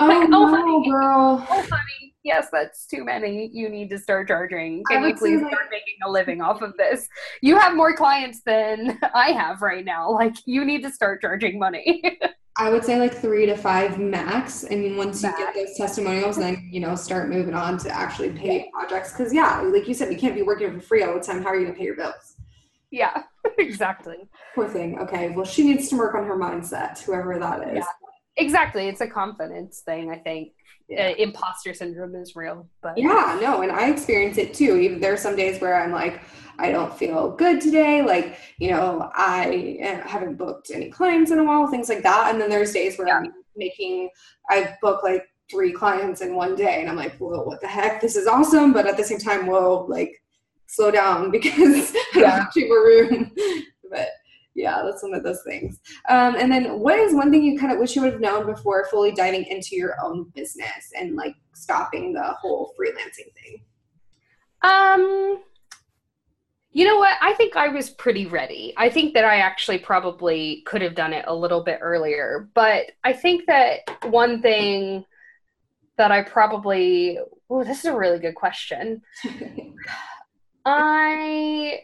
Speaker 1: Oh, like, oh, no, honey, girl.
Speaker 2: Oh, honey, yes, that's too many. You need to start charging. Can you please like, start making a living off of this? You have more clients than *laughs* I have right now. Like, you need to start charging money. *laughs*
Speaker 1: I would say like three to five max. I mean, once max. you get those testimonials, then you know start moving on to actually pay projects. Because yeah, like you said, you can't be working for free all the time. How are you gonna pay your bills?
Speaker 2: Yeah, *laughs* exactly.
Speaker 1: Poor thing. Okay, well, she needs to work on her mindset, whoever that is. Yeah.
Speaker 2: Exactly. It's a confidence thing, I think. Yeah. Uh, imposter syndrome is real, but
Speaker 1: yeah, no, and I experience it too. Even there are some days where I'm like, I don't feel good today. Like, you know, I uh, haven't booked any clients in a while, things like that. And then there's days where yeah. I'm making, I book like three clients in one day, and I'm like, whoa, what the heck? This is awesome. But at the same time, whoa, like slow down *laughs* because yeah. I don't have more room. *laughs* but yeah, that's one of those things. Um, and then what is one thing you kind of wish you would have known before fully diving into your own business and like stopping the whole freelancing thing?
Speaker 2: Um, you know what? I think I was pretty ready. I think that I actually probably could have done it a little bit earlier. But I think that one thing that I probably, oh, this is a really good question. *laughs* I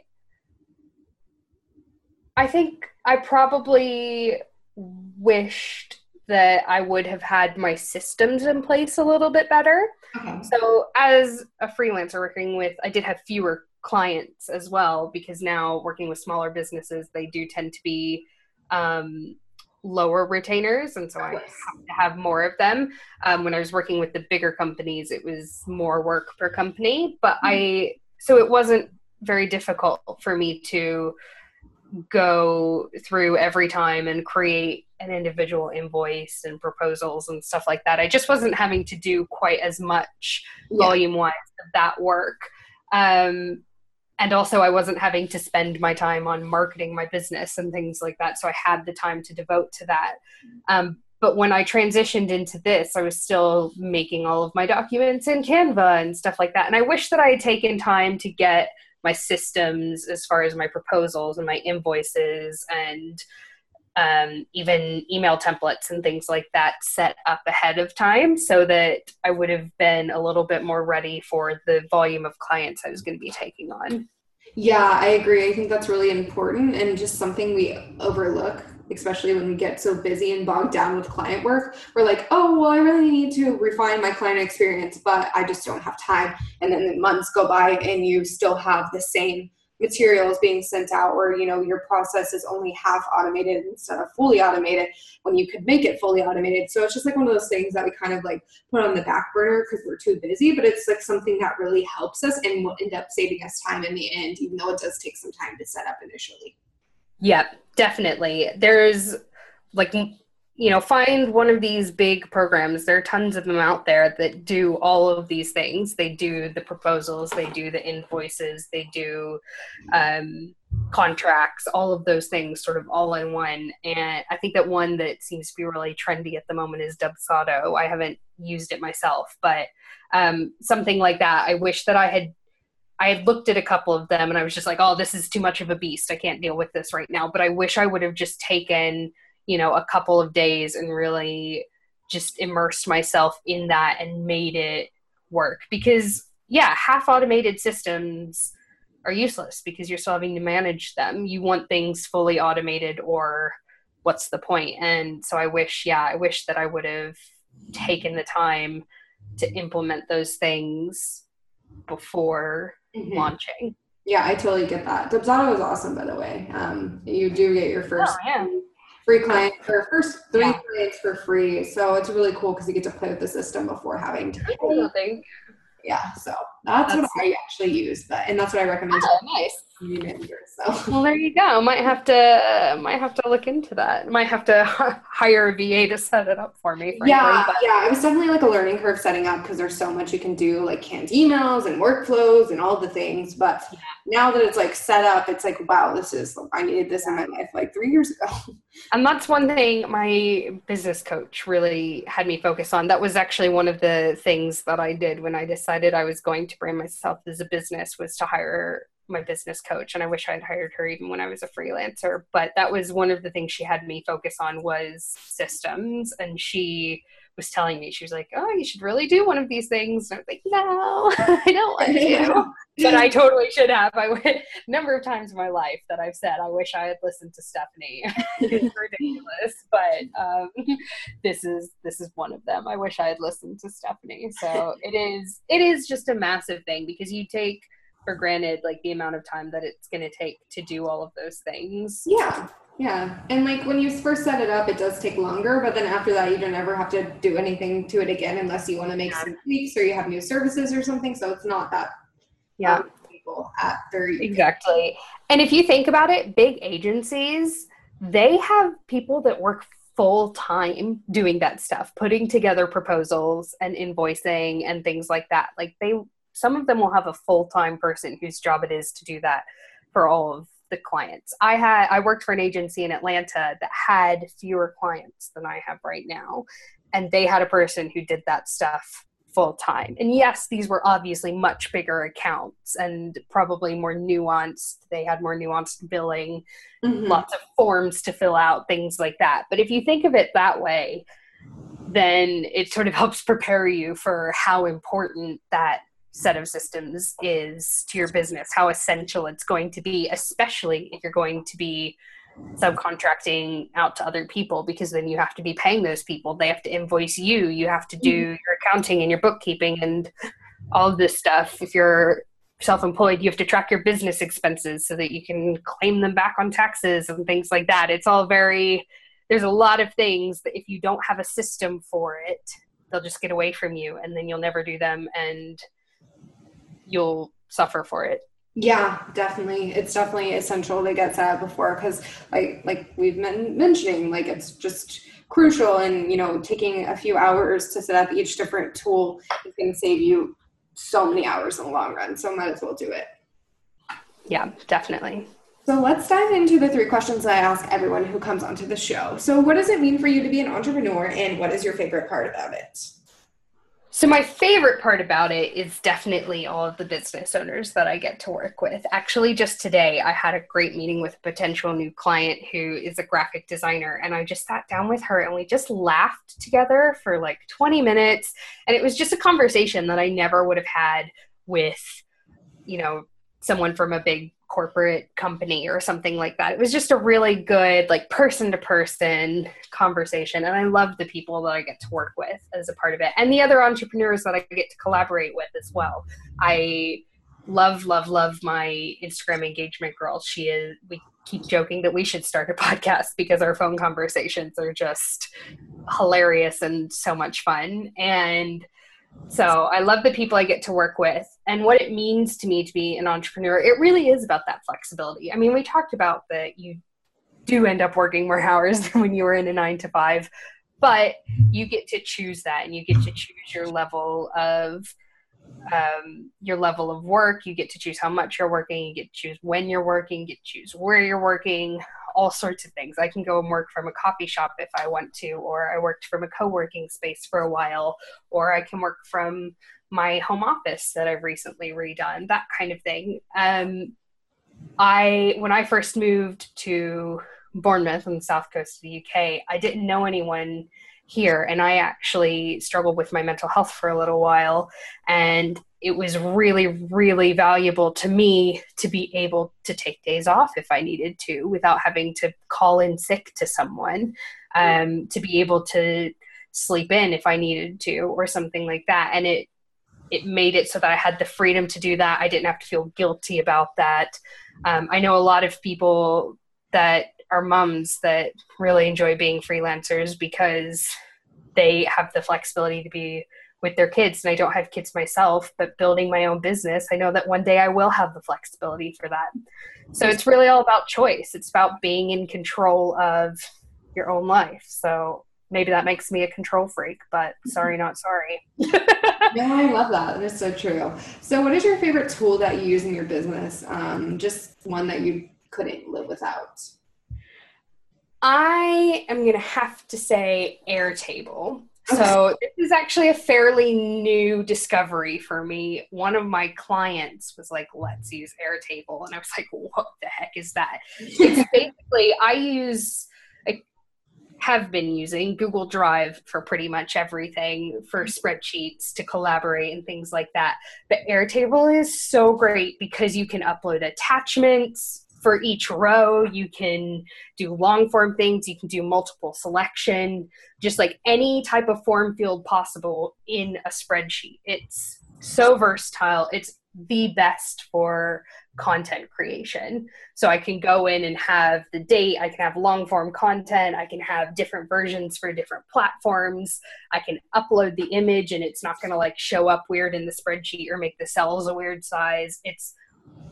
Speaker 2: I think I probably wished that I would have had my systems in place a little bit better. Okay. So as a freelancer working with I did have fewer clients as well because now working with smaller businesses they do tend to be um, lower retainers and so i have to have more of them um, when i was working with the bigger companies it was more work per company but mm-hmm. i so it wasn't very difficult for me to go through every time and create an individual invoice and proposals and stuff like that. I just wasn't having to do quite as much yeah. volume wise of that work. Um, and also, I wasn't having to spend my time on marketing my business and things like that. So I had the time to devote to that. Um, but when I transitioned into this, I was still making all of my documents in Canva and stuff like that. And I wish that I had taken time to get my systems as far as my proposals and my invoices and um, even email templates and things like that set up ahead of time so that I would have been a little bit more ready for the volume of clients I was going to be taking on.
Speaker 1: Yeah, I agree. I think that's really important and just something we overlook especially when we get so busy and bogged down with client work. We're like, oh, well, I really need to refine my client experience, but I just don't have time. And then the months go by and you still have the same materials being sent out or you know your process is only half automated instead of fully automated when you could make it fully automated so it's just like one of those things that we kind of like put on the back burner because we're too busy but it's like something that really helps us and will end up saving us time in the end even though it does take some time to set up initially
Speaker 2: yep definitely there's like you know, find one of these big programs. There are tons of them out there that do all of these things. They do the proposals, they do the invoices, they do um, contracts, all of those things sort of all in one. And I think that one that seems to be really trendy at the moment is Dubsado. I haven't used it myself, but um, something like that. I wish that I had I had looked at a couple of them and I was just like, oh, this is too much of a beast. I can't deal with this right now. But I wish I would have just taken you know a couple of days and really just immersed myself in that and made it work because yeah half automated systems are useless because you're still having to manage them you want things fully automated or what's the point? and so i wish yeah i wish that i would have taken the time to implement those things before mm-hmm. launching
Speaker 1: yeah i totally get that dubsado is awesome by the way um, you do get your first oh, free client for first three yeah. clients for free. So it's really cool because you get to play with the system before having to pay. Yeah, so that's, that's what I actually use, but and that's what I recommend.
Speaker 2: Oh, nice. So. Well, there you go. Might have to uh, might have to look into that. Might have to *laughs* hire a VA to set it up for me.
Speaker 1: Frankly, yeah, but. yeah. It was definitely like a learning curve setting up because there's so much you can do, like canned emails and workflows and all the things. But yeah. now that it's like set up, it's like wow, this is I needed this in my life like three years ago. *laughs*
Speaker 2: And that's one thing my business coach really had me focus on. That was actually one of the things that I did when I decided I was going to brand myself as a business was to hire my business coach and i wish i had hired her even when i was a freelancer but that was one of the things she had me focus on was systems and she was telling me she was like oh you should really do one of these things and i was like no *laughs* i don't want to. *laughs* But i totally should have. I went a *laughs* number of times in my life that i've said i wish i had listened to stephanie. It's ridiculous but um, this is this is one of them. I wish i had listened to stephanie. So it is it is just a massive thing because you take for granted like the amount of time that it's going to take to do all of those things.
Speaker 1: Yeah. Yeah. And like when you first set it up, it does take longer, but then after that, you don't ever have to do anything to it again unless you want to make yeah. some tweaks or you have new services or something. So it's not that
Speaker 2: yeah. Um,
Speaker 1: people at very
Speaker 2: exactly. And if you think about it, big agencies, they have people that work full time doing that stuff, putting together proposals and invoicing and things like that. Like they some of them will have a full-time person whose job it is to do that for all of the clients. I had I worked for an agency in Atlanta that had fewer clients than I have right now and they had a person who did that stuff full time. And yes, these were obviously much bigger accounts and probably more nuanced. They had more nuanced billing, mm-hmm. lots of forms to fill out, things like that. But if you think of it that way, then it sort of helps prepare you for how important that set of systems is to your business, how essential it's going to be, especially if you're going to be subcontracting out to other people because then you have to be paying those people. They have to invoice you, you have to do mm-hmm. your accounting and your bookkeeping and all of this stuff. If you're self employed, you have to track your business expenses so that you can claim them back on taxes and things like that. It's all very, there's a lot of things that if you don't have a system for it, they'll just get away from you and then you'll never do them. And you'll suffer for it.
Speaker 1: Yeah definitely. It's definitely essential to get set up before because like like we've been mentioning like it's just crucial and you know taking a few hours to set up each different tool is going to save you so many hours in the long run so might as well do it.
Speaker 2: Yeah definitely.
Speaker 1: So let's dive into the three questions that i ask everyone who comes onto the show. So what does it mean for you to be an entrepreneur and what is your favorite part about it
Speaker 2: so my favorite part about it is definitely all of the business owners that I get to work with. Actually, just today I had a great meeting with a potential new client who is a graphic designer and I just sat down with her and we just laughed together for like 20 minutes and it was just a conversation that I never would have had with you know someone from a big corporate company or something like that. It was just a really good, like person to person conversation. And I love the people that I get to work with as a part of it and the other entrepreneurs that I get to collaborate with as well. I love, love, love my Instagram engagement girl. She is, we keep joking that we should start a *laughs* podcast because our phone conversations are just hilarious and so much fun. And so I love the people I get to work with and what it means to me to be an entrepreneur. It really is about that flexibility. I mean, we talked about that you do end up working more *laughs* hours than when you were in a nine to five, but you get to choose that and you get to choose your level of um, your level of work. You get to choose how much you're working. You get to choose when you're working. You get to choose where you're working. All sorts of things. I can go and work from a coffee shop if I want to, or I worked from a co-working space for a while, or I can work from my home office that I've recently redone. That kind of thing. Um, I when I first moved to Bournemouth on the south coast of the UK, I didn't know anyone here and i actually struggled with my mental health for a little while and it was really really valuable to me to be able to take days off if i needed to without having to call in sick to someone um, to be able to sleep in if i needed to or something like that and it it made it so that i had the freedom to do that. I didn't have to feel guilty about that. Um, i know a lot of people that are moms that really enjoy being freelancers because they have the flexibility to be with their kids and I don't have kids myself, but building my own business, I know that one day I will have the flexibility for that. So it's really all about choice. It's about being in control of your own life. So maybe that makes me a control freak, but sorry, not sorry. *laughs*
Speaker 1: yeah, I love that. That is so true. So, what is your favorite tool that you use in your business? Um, just one that you couldn't live without.
Speaker 2: I am going to have to say Airtable. So this is actually a fairly new discovery for me. One of my clients was like, "Let's use Airtable," and I was like, "What the heck is that?" *laughs* it's basically I use, I have been using Google Drive for pretty much everything for mm-hmm. spreadsheets to collaborate and things like that. But Airtable is so great because you can upload attachments, for each row. You can do long form things. You can do multiple selection. Just like any type of form field possible in a spreadsheet. It's so versatile. It's the best for content creation. So i can go in and have the date. I can have long form content. I can have different versions for different platforms. I can upload the image and it's not going to like show up weird in the spreadsheet or make the cells a weird size. It's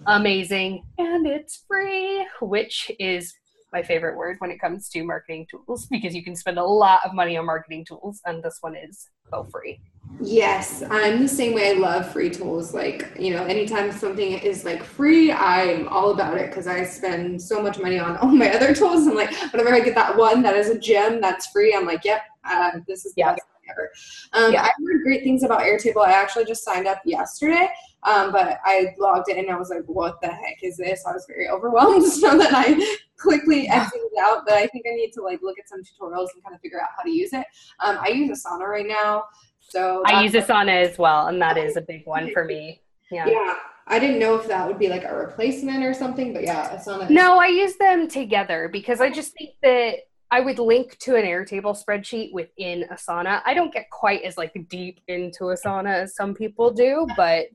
Speaker 2: amazing and it's free, which is my favorite word when it comes to marketing tools because you can spend a lot of money on marketing tools and this one is so free.
Speaker 1: Yes, I'm the same way. I love free tools. Like, you know, anytime something is like free, I'm all about it because I spend so much money on all my other tools. I'm like, whenever I get that one that is a gem that's free, I'm like, yep, uh, this is the yeah. best ever. Um, yeah. I heard great things about Airtable. I actually just signed up yesterday, um, but I logged in and I was like, what the heck is this? I was very overwhelmed, *laughs* so that I quickly exited out. But I think I need to like look at some tutorials and kind of figure out how to use it. Um, I use Asana right now. So
Speaker 2: I use Asana as well, and that is a big *laughs* one for me. Yeah.
Speaker 1: Yeah. I didn't know if that would be like a replacement or something, but yeah, Asana.
Speaker 2: No, I use them together because I just think that I would link to an Airtable spreadsheet within Asana. I don't get quite as like deep into Asana as some people do, but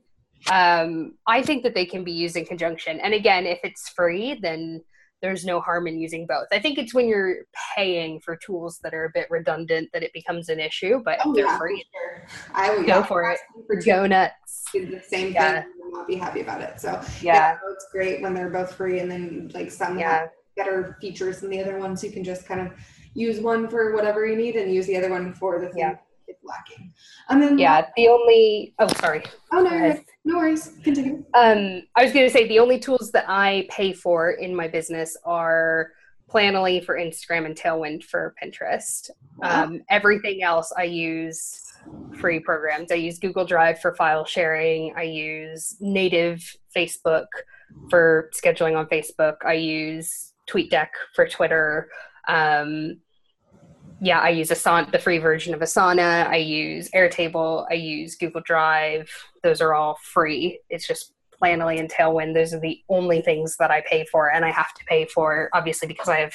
Speaker 2: um, I think that they can be used in conjunction. And again, if it's free, then there's no harm in using both. I think it's when you're paying for tools that are a bit redundant that it becomes an issue, but oh, they're yeah, free.
Speaker 1: Sure. I would
Speaker 2: go for it. For Go nuts.
Speaker 1: Do the same yeah. thing and not be happy about it. So yeah. yeah, it's great when they're both free and then like some yeah better features than the other ones. You can just kind of use one for whatever you need and use the other one for the thing yeah. it's lacking.
Speaker 2: And then yeah, the only oh sorry.
Speaker 1: Oh no, no worries. Continue.
Speaker 2: Um, I was going to say the only tools that I pay for in my business are Planoly for Instagram and Tailwind for Pinterest. Wow. Um, everything else I use free programs. I use Google Drive for file sharing. I use native Facebook for scheduling on Facebook. I use TweetDeck for Twitter. Um, yeah, I use Asana, the free version of Asana. I use Airtable. I use Google Drive. Those are all free. It's just Planoly and Tailwind. Those are the only things that I pay for, and I have to pay for obviously because I have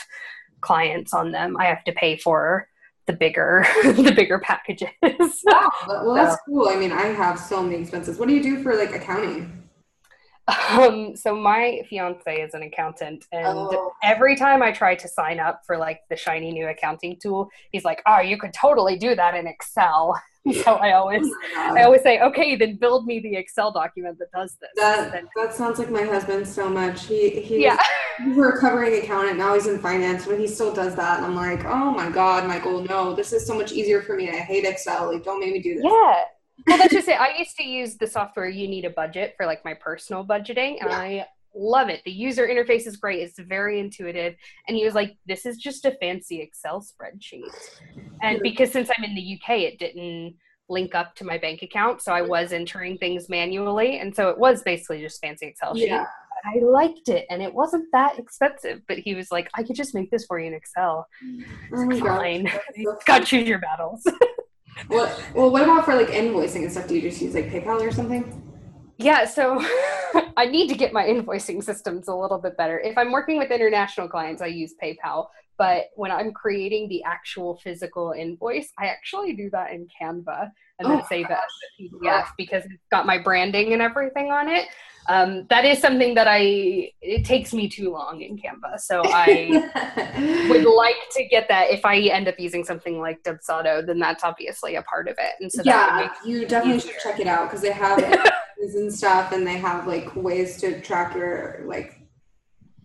Speaker 2: clients on them. I have to pay for the bigger *laughs* the bigger packages.
Speaker 1: wow, well that's so. cool. I mean, I have so many expenses. What do you do for like accounting?
Speaker 2: Um, so my fiance is an accountant, and oh. every time I try to sign up for like the shiny new accounting tool, he's like, "Oh, you could totally do that in Excel." *laughs* so I always, oh I always say, "Okay, then build me the Excel document that does this."
Speaker 1: That
Speaker 2: then,
Speaker 1: that sounds like my husband so much. He he yeah. he's a recovering accountant now. He's in finance, but he still does that, and I'm like, "Oh my god, Michael, no! This is so much easier for me. I hate Excel. Like, don't make me do this."
Speaker 2: Yeah well, that's just it. I used to use the software You Need a Budget for like my personal budgeting, and yeah. I love it. The user interface is great. It's very intuitive. And he was like, "This is just a fancy Excel spreadsheet." And because since I'm in the UK, it didn't link up to my bank account, so I was entering things manually, and so it was basically just fancy Excel sheet. Yeah. I liked it, and it wasn't that expensive. But he was like, "I could just make this for you in Excel." Oh fine. *laughs* So Got to choose your battles. *laughs*
Speaker 1: Well, well, what about for like invoicing and stuff? Do you just use like PayPal or something?
Speaker 2: Yeah, so *laughs* I need to get my invoicing systems a little bit better. If I'm working with international clients, I use PayPal. But when I'm creating the actual physical invoice, I actually do that in Canva and then oh, save it as a PDF because it's got my branding and everything on it um, that is something that I it takes me too long in Canva. So I *laughs* would like to get that. If I end up using something like Dubsado, then that's obviously a part of it. And so
Speaker 1: yeah, you definitely should check it out because they have and stuff, and they have like ways to track your like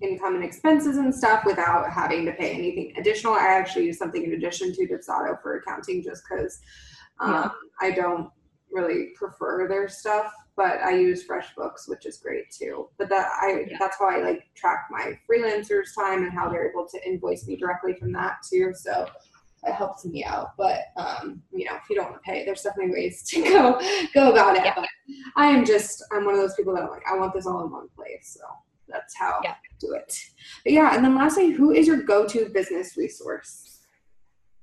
Speaker 1: income and expenses and stuff without having to pay anything additional. I actually use something in addition to Dubsado for accounting just because um, yeah. I don't really prefer their stuff but I use FreshBooks, which is great too. But that I yeah. that's how I like track my freelancers' time and how they're able to invoice me directly from that too. So it helps me out. But um, you know, if you don't want to pay, there's definitely ways to *laughs* go go about it. Yeah. But I am just I'm one of those people that I'm like, I want this all in one place. So that's how yeah. I do it. But yeah, and then lastly, who is your go-to business resource?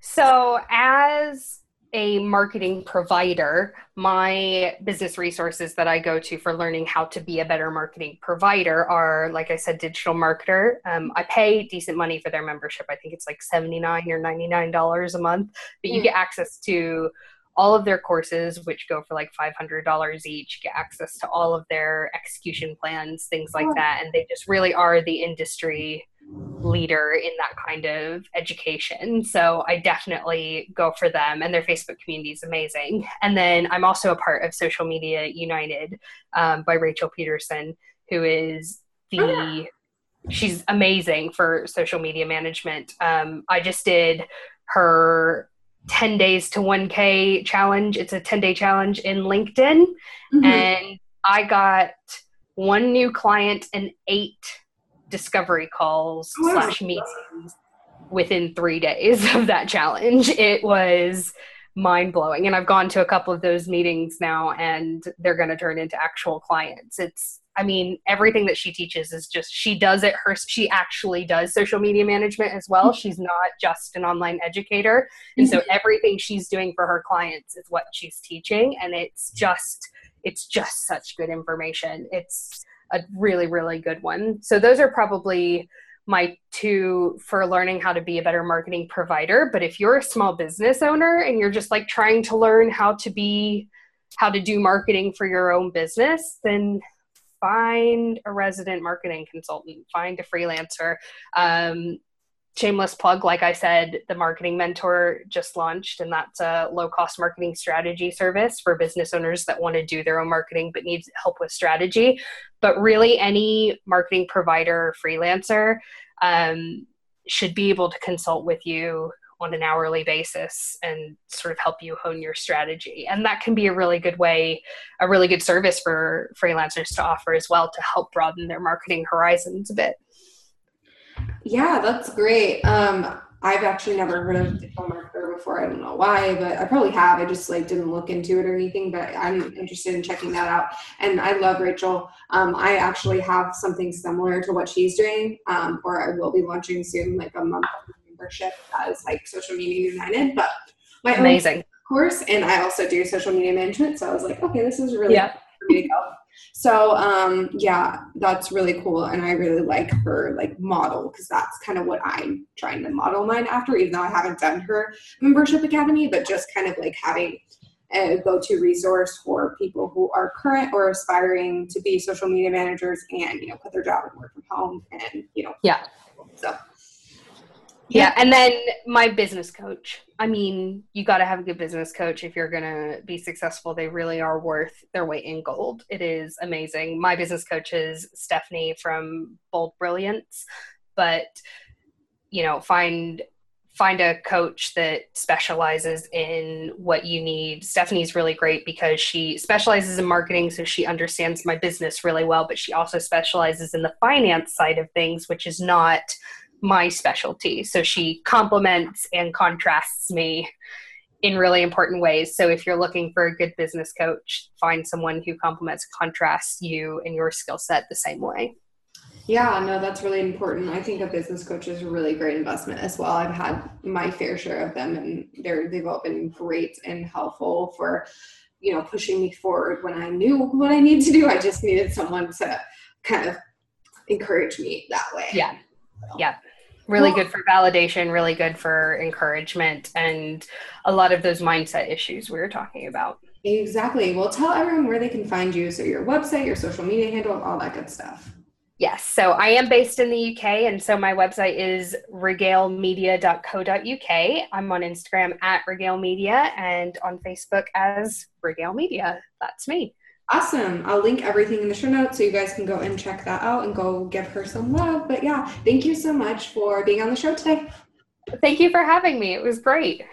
Speaker 2: So as a marketing provider, my business resources that I go to for learning how to be a better marketing provider are, like I said, Digital Marketer. Um, I pay decent money for their membership. I think it's like 79 or $99 a month, but you mm. get access to all of their courses, which go for like $500 each, get access to all of their execution plans, things like that. And they just really are the industry leader in that kind of education. So I definitely go for them, and their Facebook community is amazing. And then I'm also a part of Social Media United um, by Rachel Pedersen, who is the oh, yeah. she's amazing for social media management. Um, I just did her 10 days to 1K challenge. It's a 10 day challenge in LinkedIn, mm-hmm. and I got one new client and eight discovery calls oh, slash meetings within three days *laughs* of that challenge. It was mind blowing. And I've gone to a couple of those meetings now and they're going to turn into actual clients. It's, I mean, everything that she teaches is just, she does it her, she actually does social media management as well. Mm-hmm. She's not just an online educator. And so mm-hmm. everything she's doing for her clients is what she's teaching. And it's just, it's just such good information. It's, a really, really good one. So those are probably my two for learning how to be a better marketing provider. But if you're a small business owner and you're just like trying to learn how to be, how to do marketing for your own business, then find a resident marketing consultant, find a freelancer. Um, shameless plug like i said the marketing mentor just launched and that's a low cost marketing strategy service for business owners that want to do their own marketing but needs help with strategy. But really any marketing provider freelancer um, should be able to consult with you on an hourly basis and sort of help you hone your strategy. And that can be a really good way a really good service for freelancers to offer as well to help broaden their marketing horizons a bit
Speaker 1: yeah, that's great. Um, I've actually never heard of digital marketer before. I don't know why, but I probably have. I just like didn't look into it or anything. But I'm interested in checking that out. And I love Rachel. Um, I actually have something similar to what she's doing, um, or I will be launching soon, like a month membership as like Social Media United. But my
Speaker 2: amazing
Speaker 1: course, and I also do social media management. So I was like, okay, this is really yeah. for me to go. So um, yeah, that's really cool, and I really like her like model because that's kind of what I'm trying to model mine after. Even though I haven't done her membership academy, but just kind of like having a go-to resource for people who are current or aspiring to be social media managers and you know quit their job and work from home and you know
Speaker 2: yeah
Speaker 1: so
Speaker 2: yeah. And then my business coach. I mean, you got to have a good business coach if you're going to be successful. They really are worth their weight in gold. It is amazing. My business coach is Stephanie from Bold Brilliance, but you know, find find a coach that specializes in what you need. Stephanie's really great because she specializes in marketing, so she understands my business really well, but she also specializes in the finance side of things, which is not my specialty. So she complements and contrasts me in really important ways. So if you're looking for a good business coach, find someone who complements, contrasts you and your skill set the same way.
Speaker 1: Yeah, no, that's really important. I think a business coach is a really great investment as well. I've had my fair share of them and they're they've all been great and helpful for, you know, pushing me forward when I knew what I need to do. I just needed someone to kind of encourage me that way.
Speaker 2: Yeah. Yeah really well, good for validation, really good for encouragement, and a lot of those mindset issues we were talking about.
Speaker 1: Exactly. Well, tell everyone where they can find you. So, your website, your social media handle, all that good stuff.
Speaker 2: Yes. So, I am based in the UK, and so my website is regalemedia.co.uk. I'm on Instagram at regalemedia and on Facebook as Regale Media. That's me.
Speaker 1: Awesome. I'll link everything in the show notes so you guys can go and check that out and go give her some love. But yeah, thank you so much for being on the show today.
Speaker 2: Thank you for having me. It was great.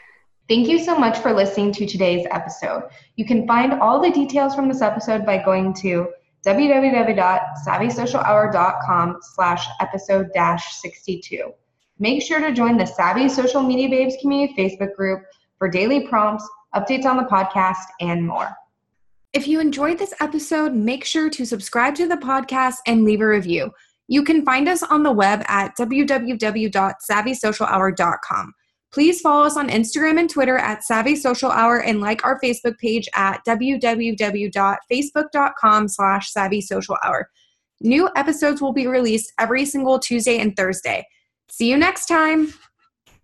Speaker 3: Thank you so much for listening to today's episode. You can find all the details from this episode by going to www.savvysocialhour.com slash episode dash 62. Make sure to join the Savvy Social Media Babes community Facebook group for daily prompts, updates on the podcast, and more. If you enjoyed this episode, make sure to subscribe to the podcast and leave a review. You can find us on the web at www.savvysocialhour.com. Please follow us on Instagram and Twitter at Savvy Social Hour and like our Facebook page at www.facebook.com slash Savvy Social Hour. New episodes will be released every single Tuesday and Thursday. See you next time.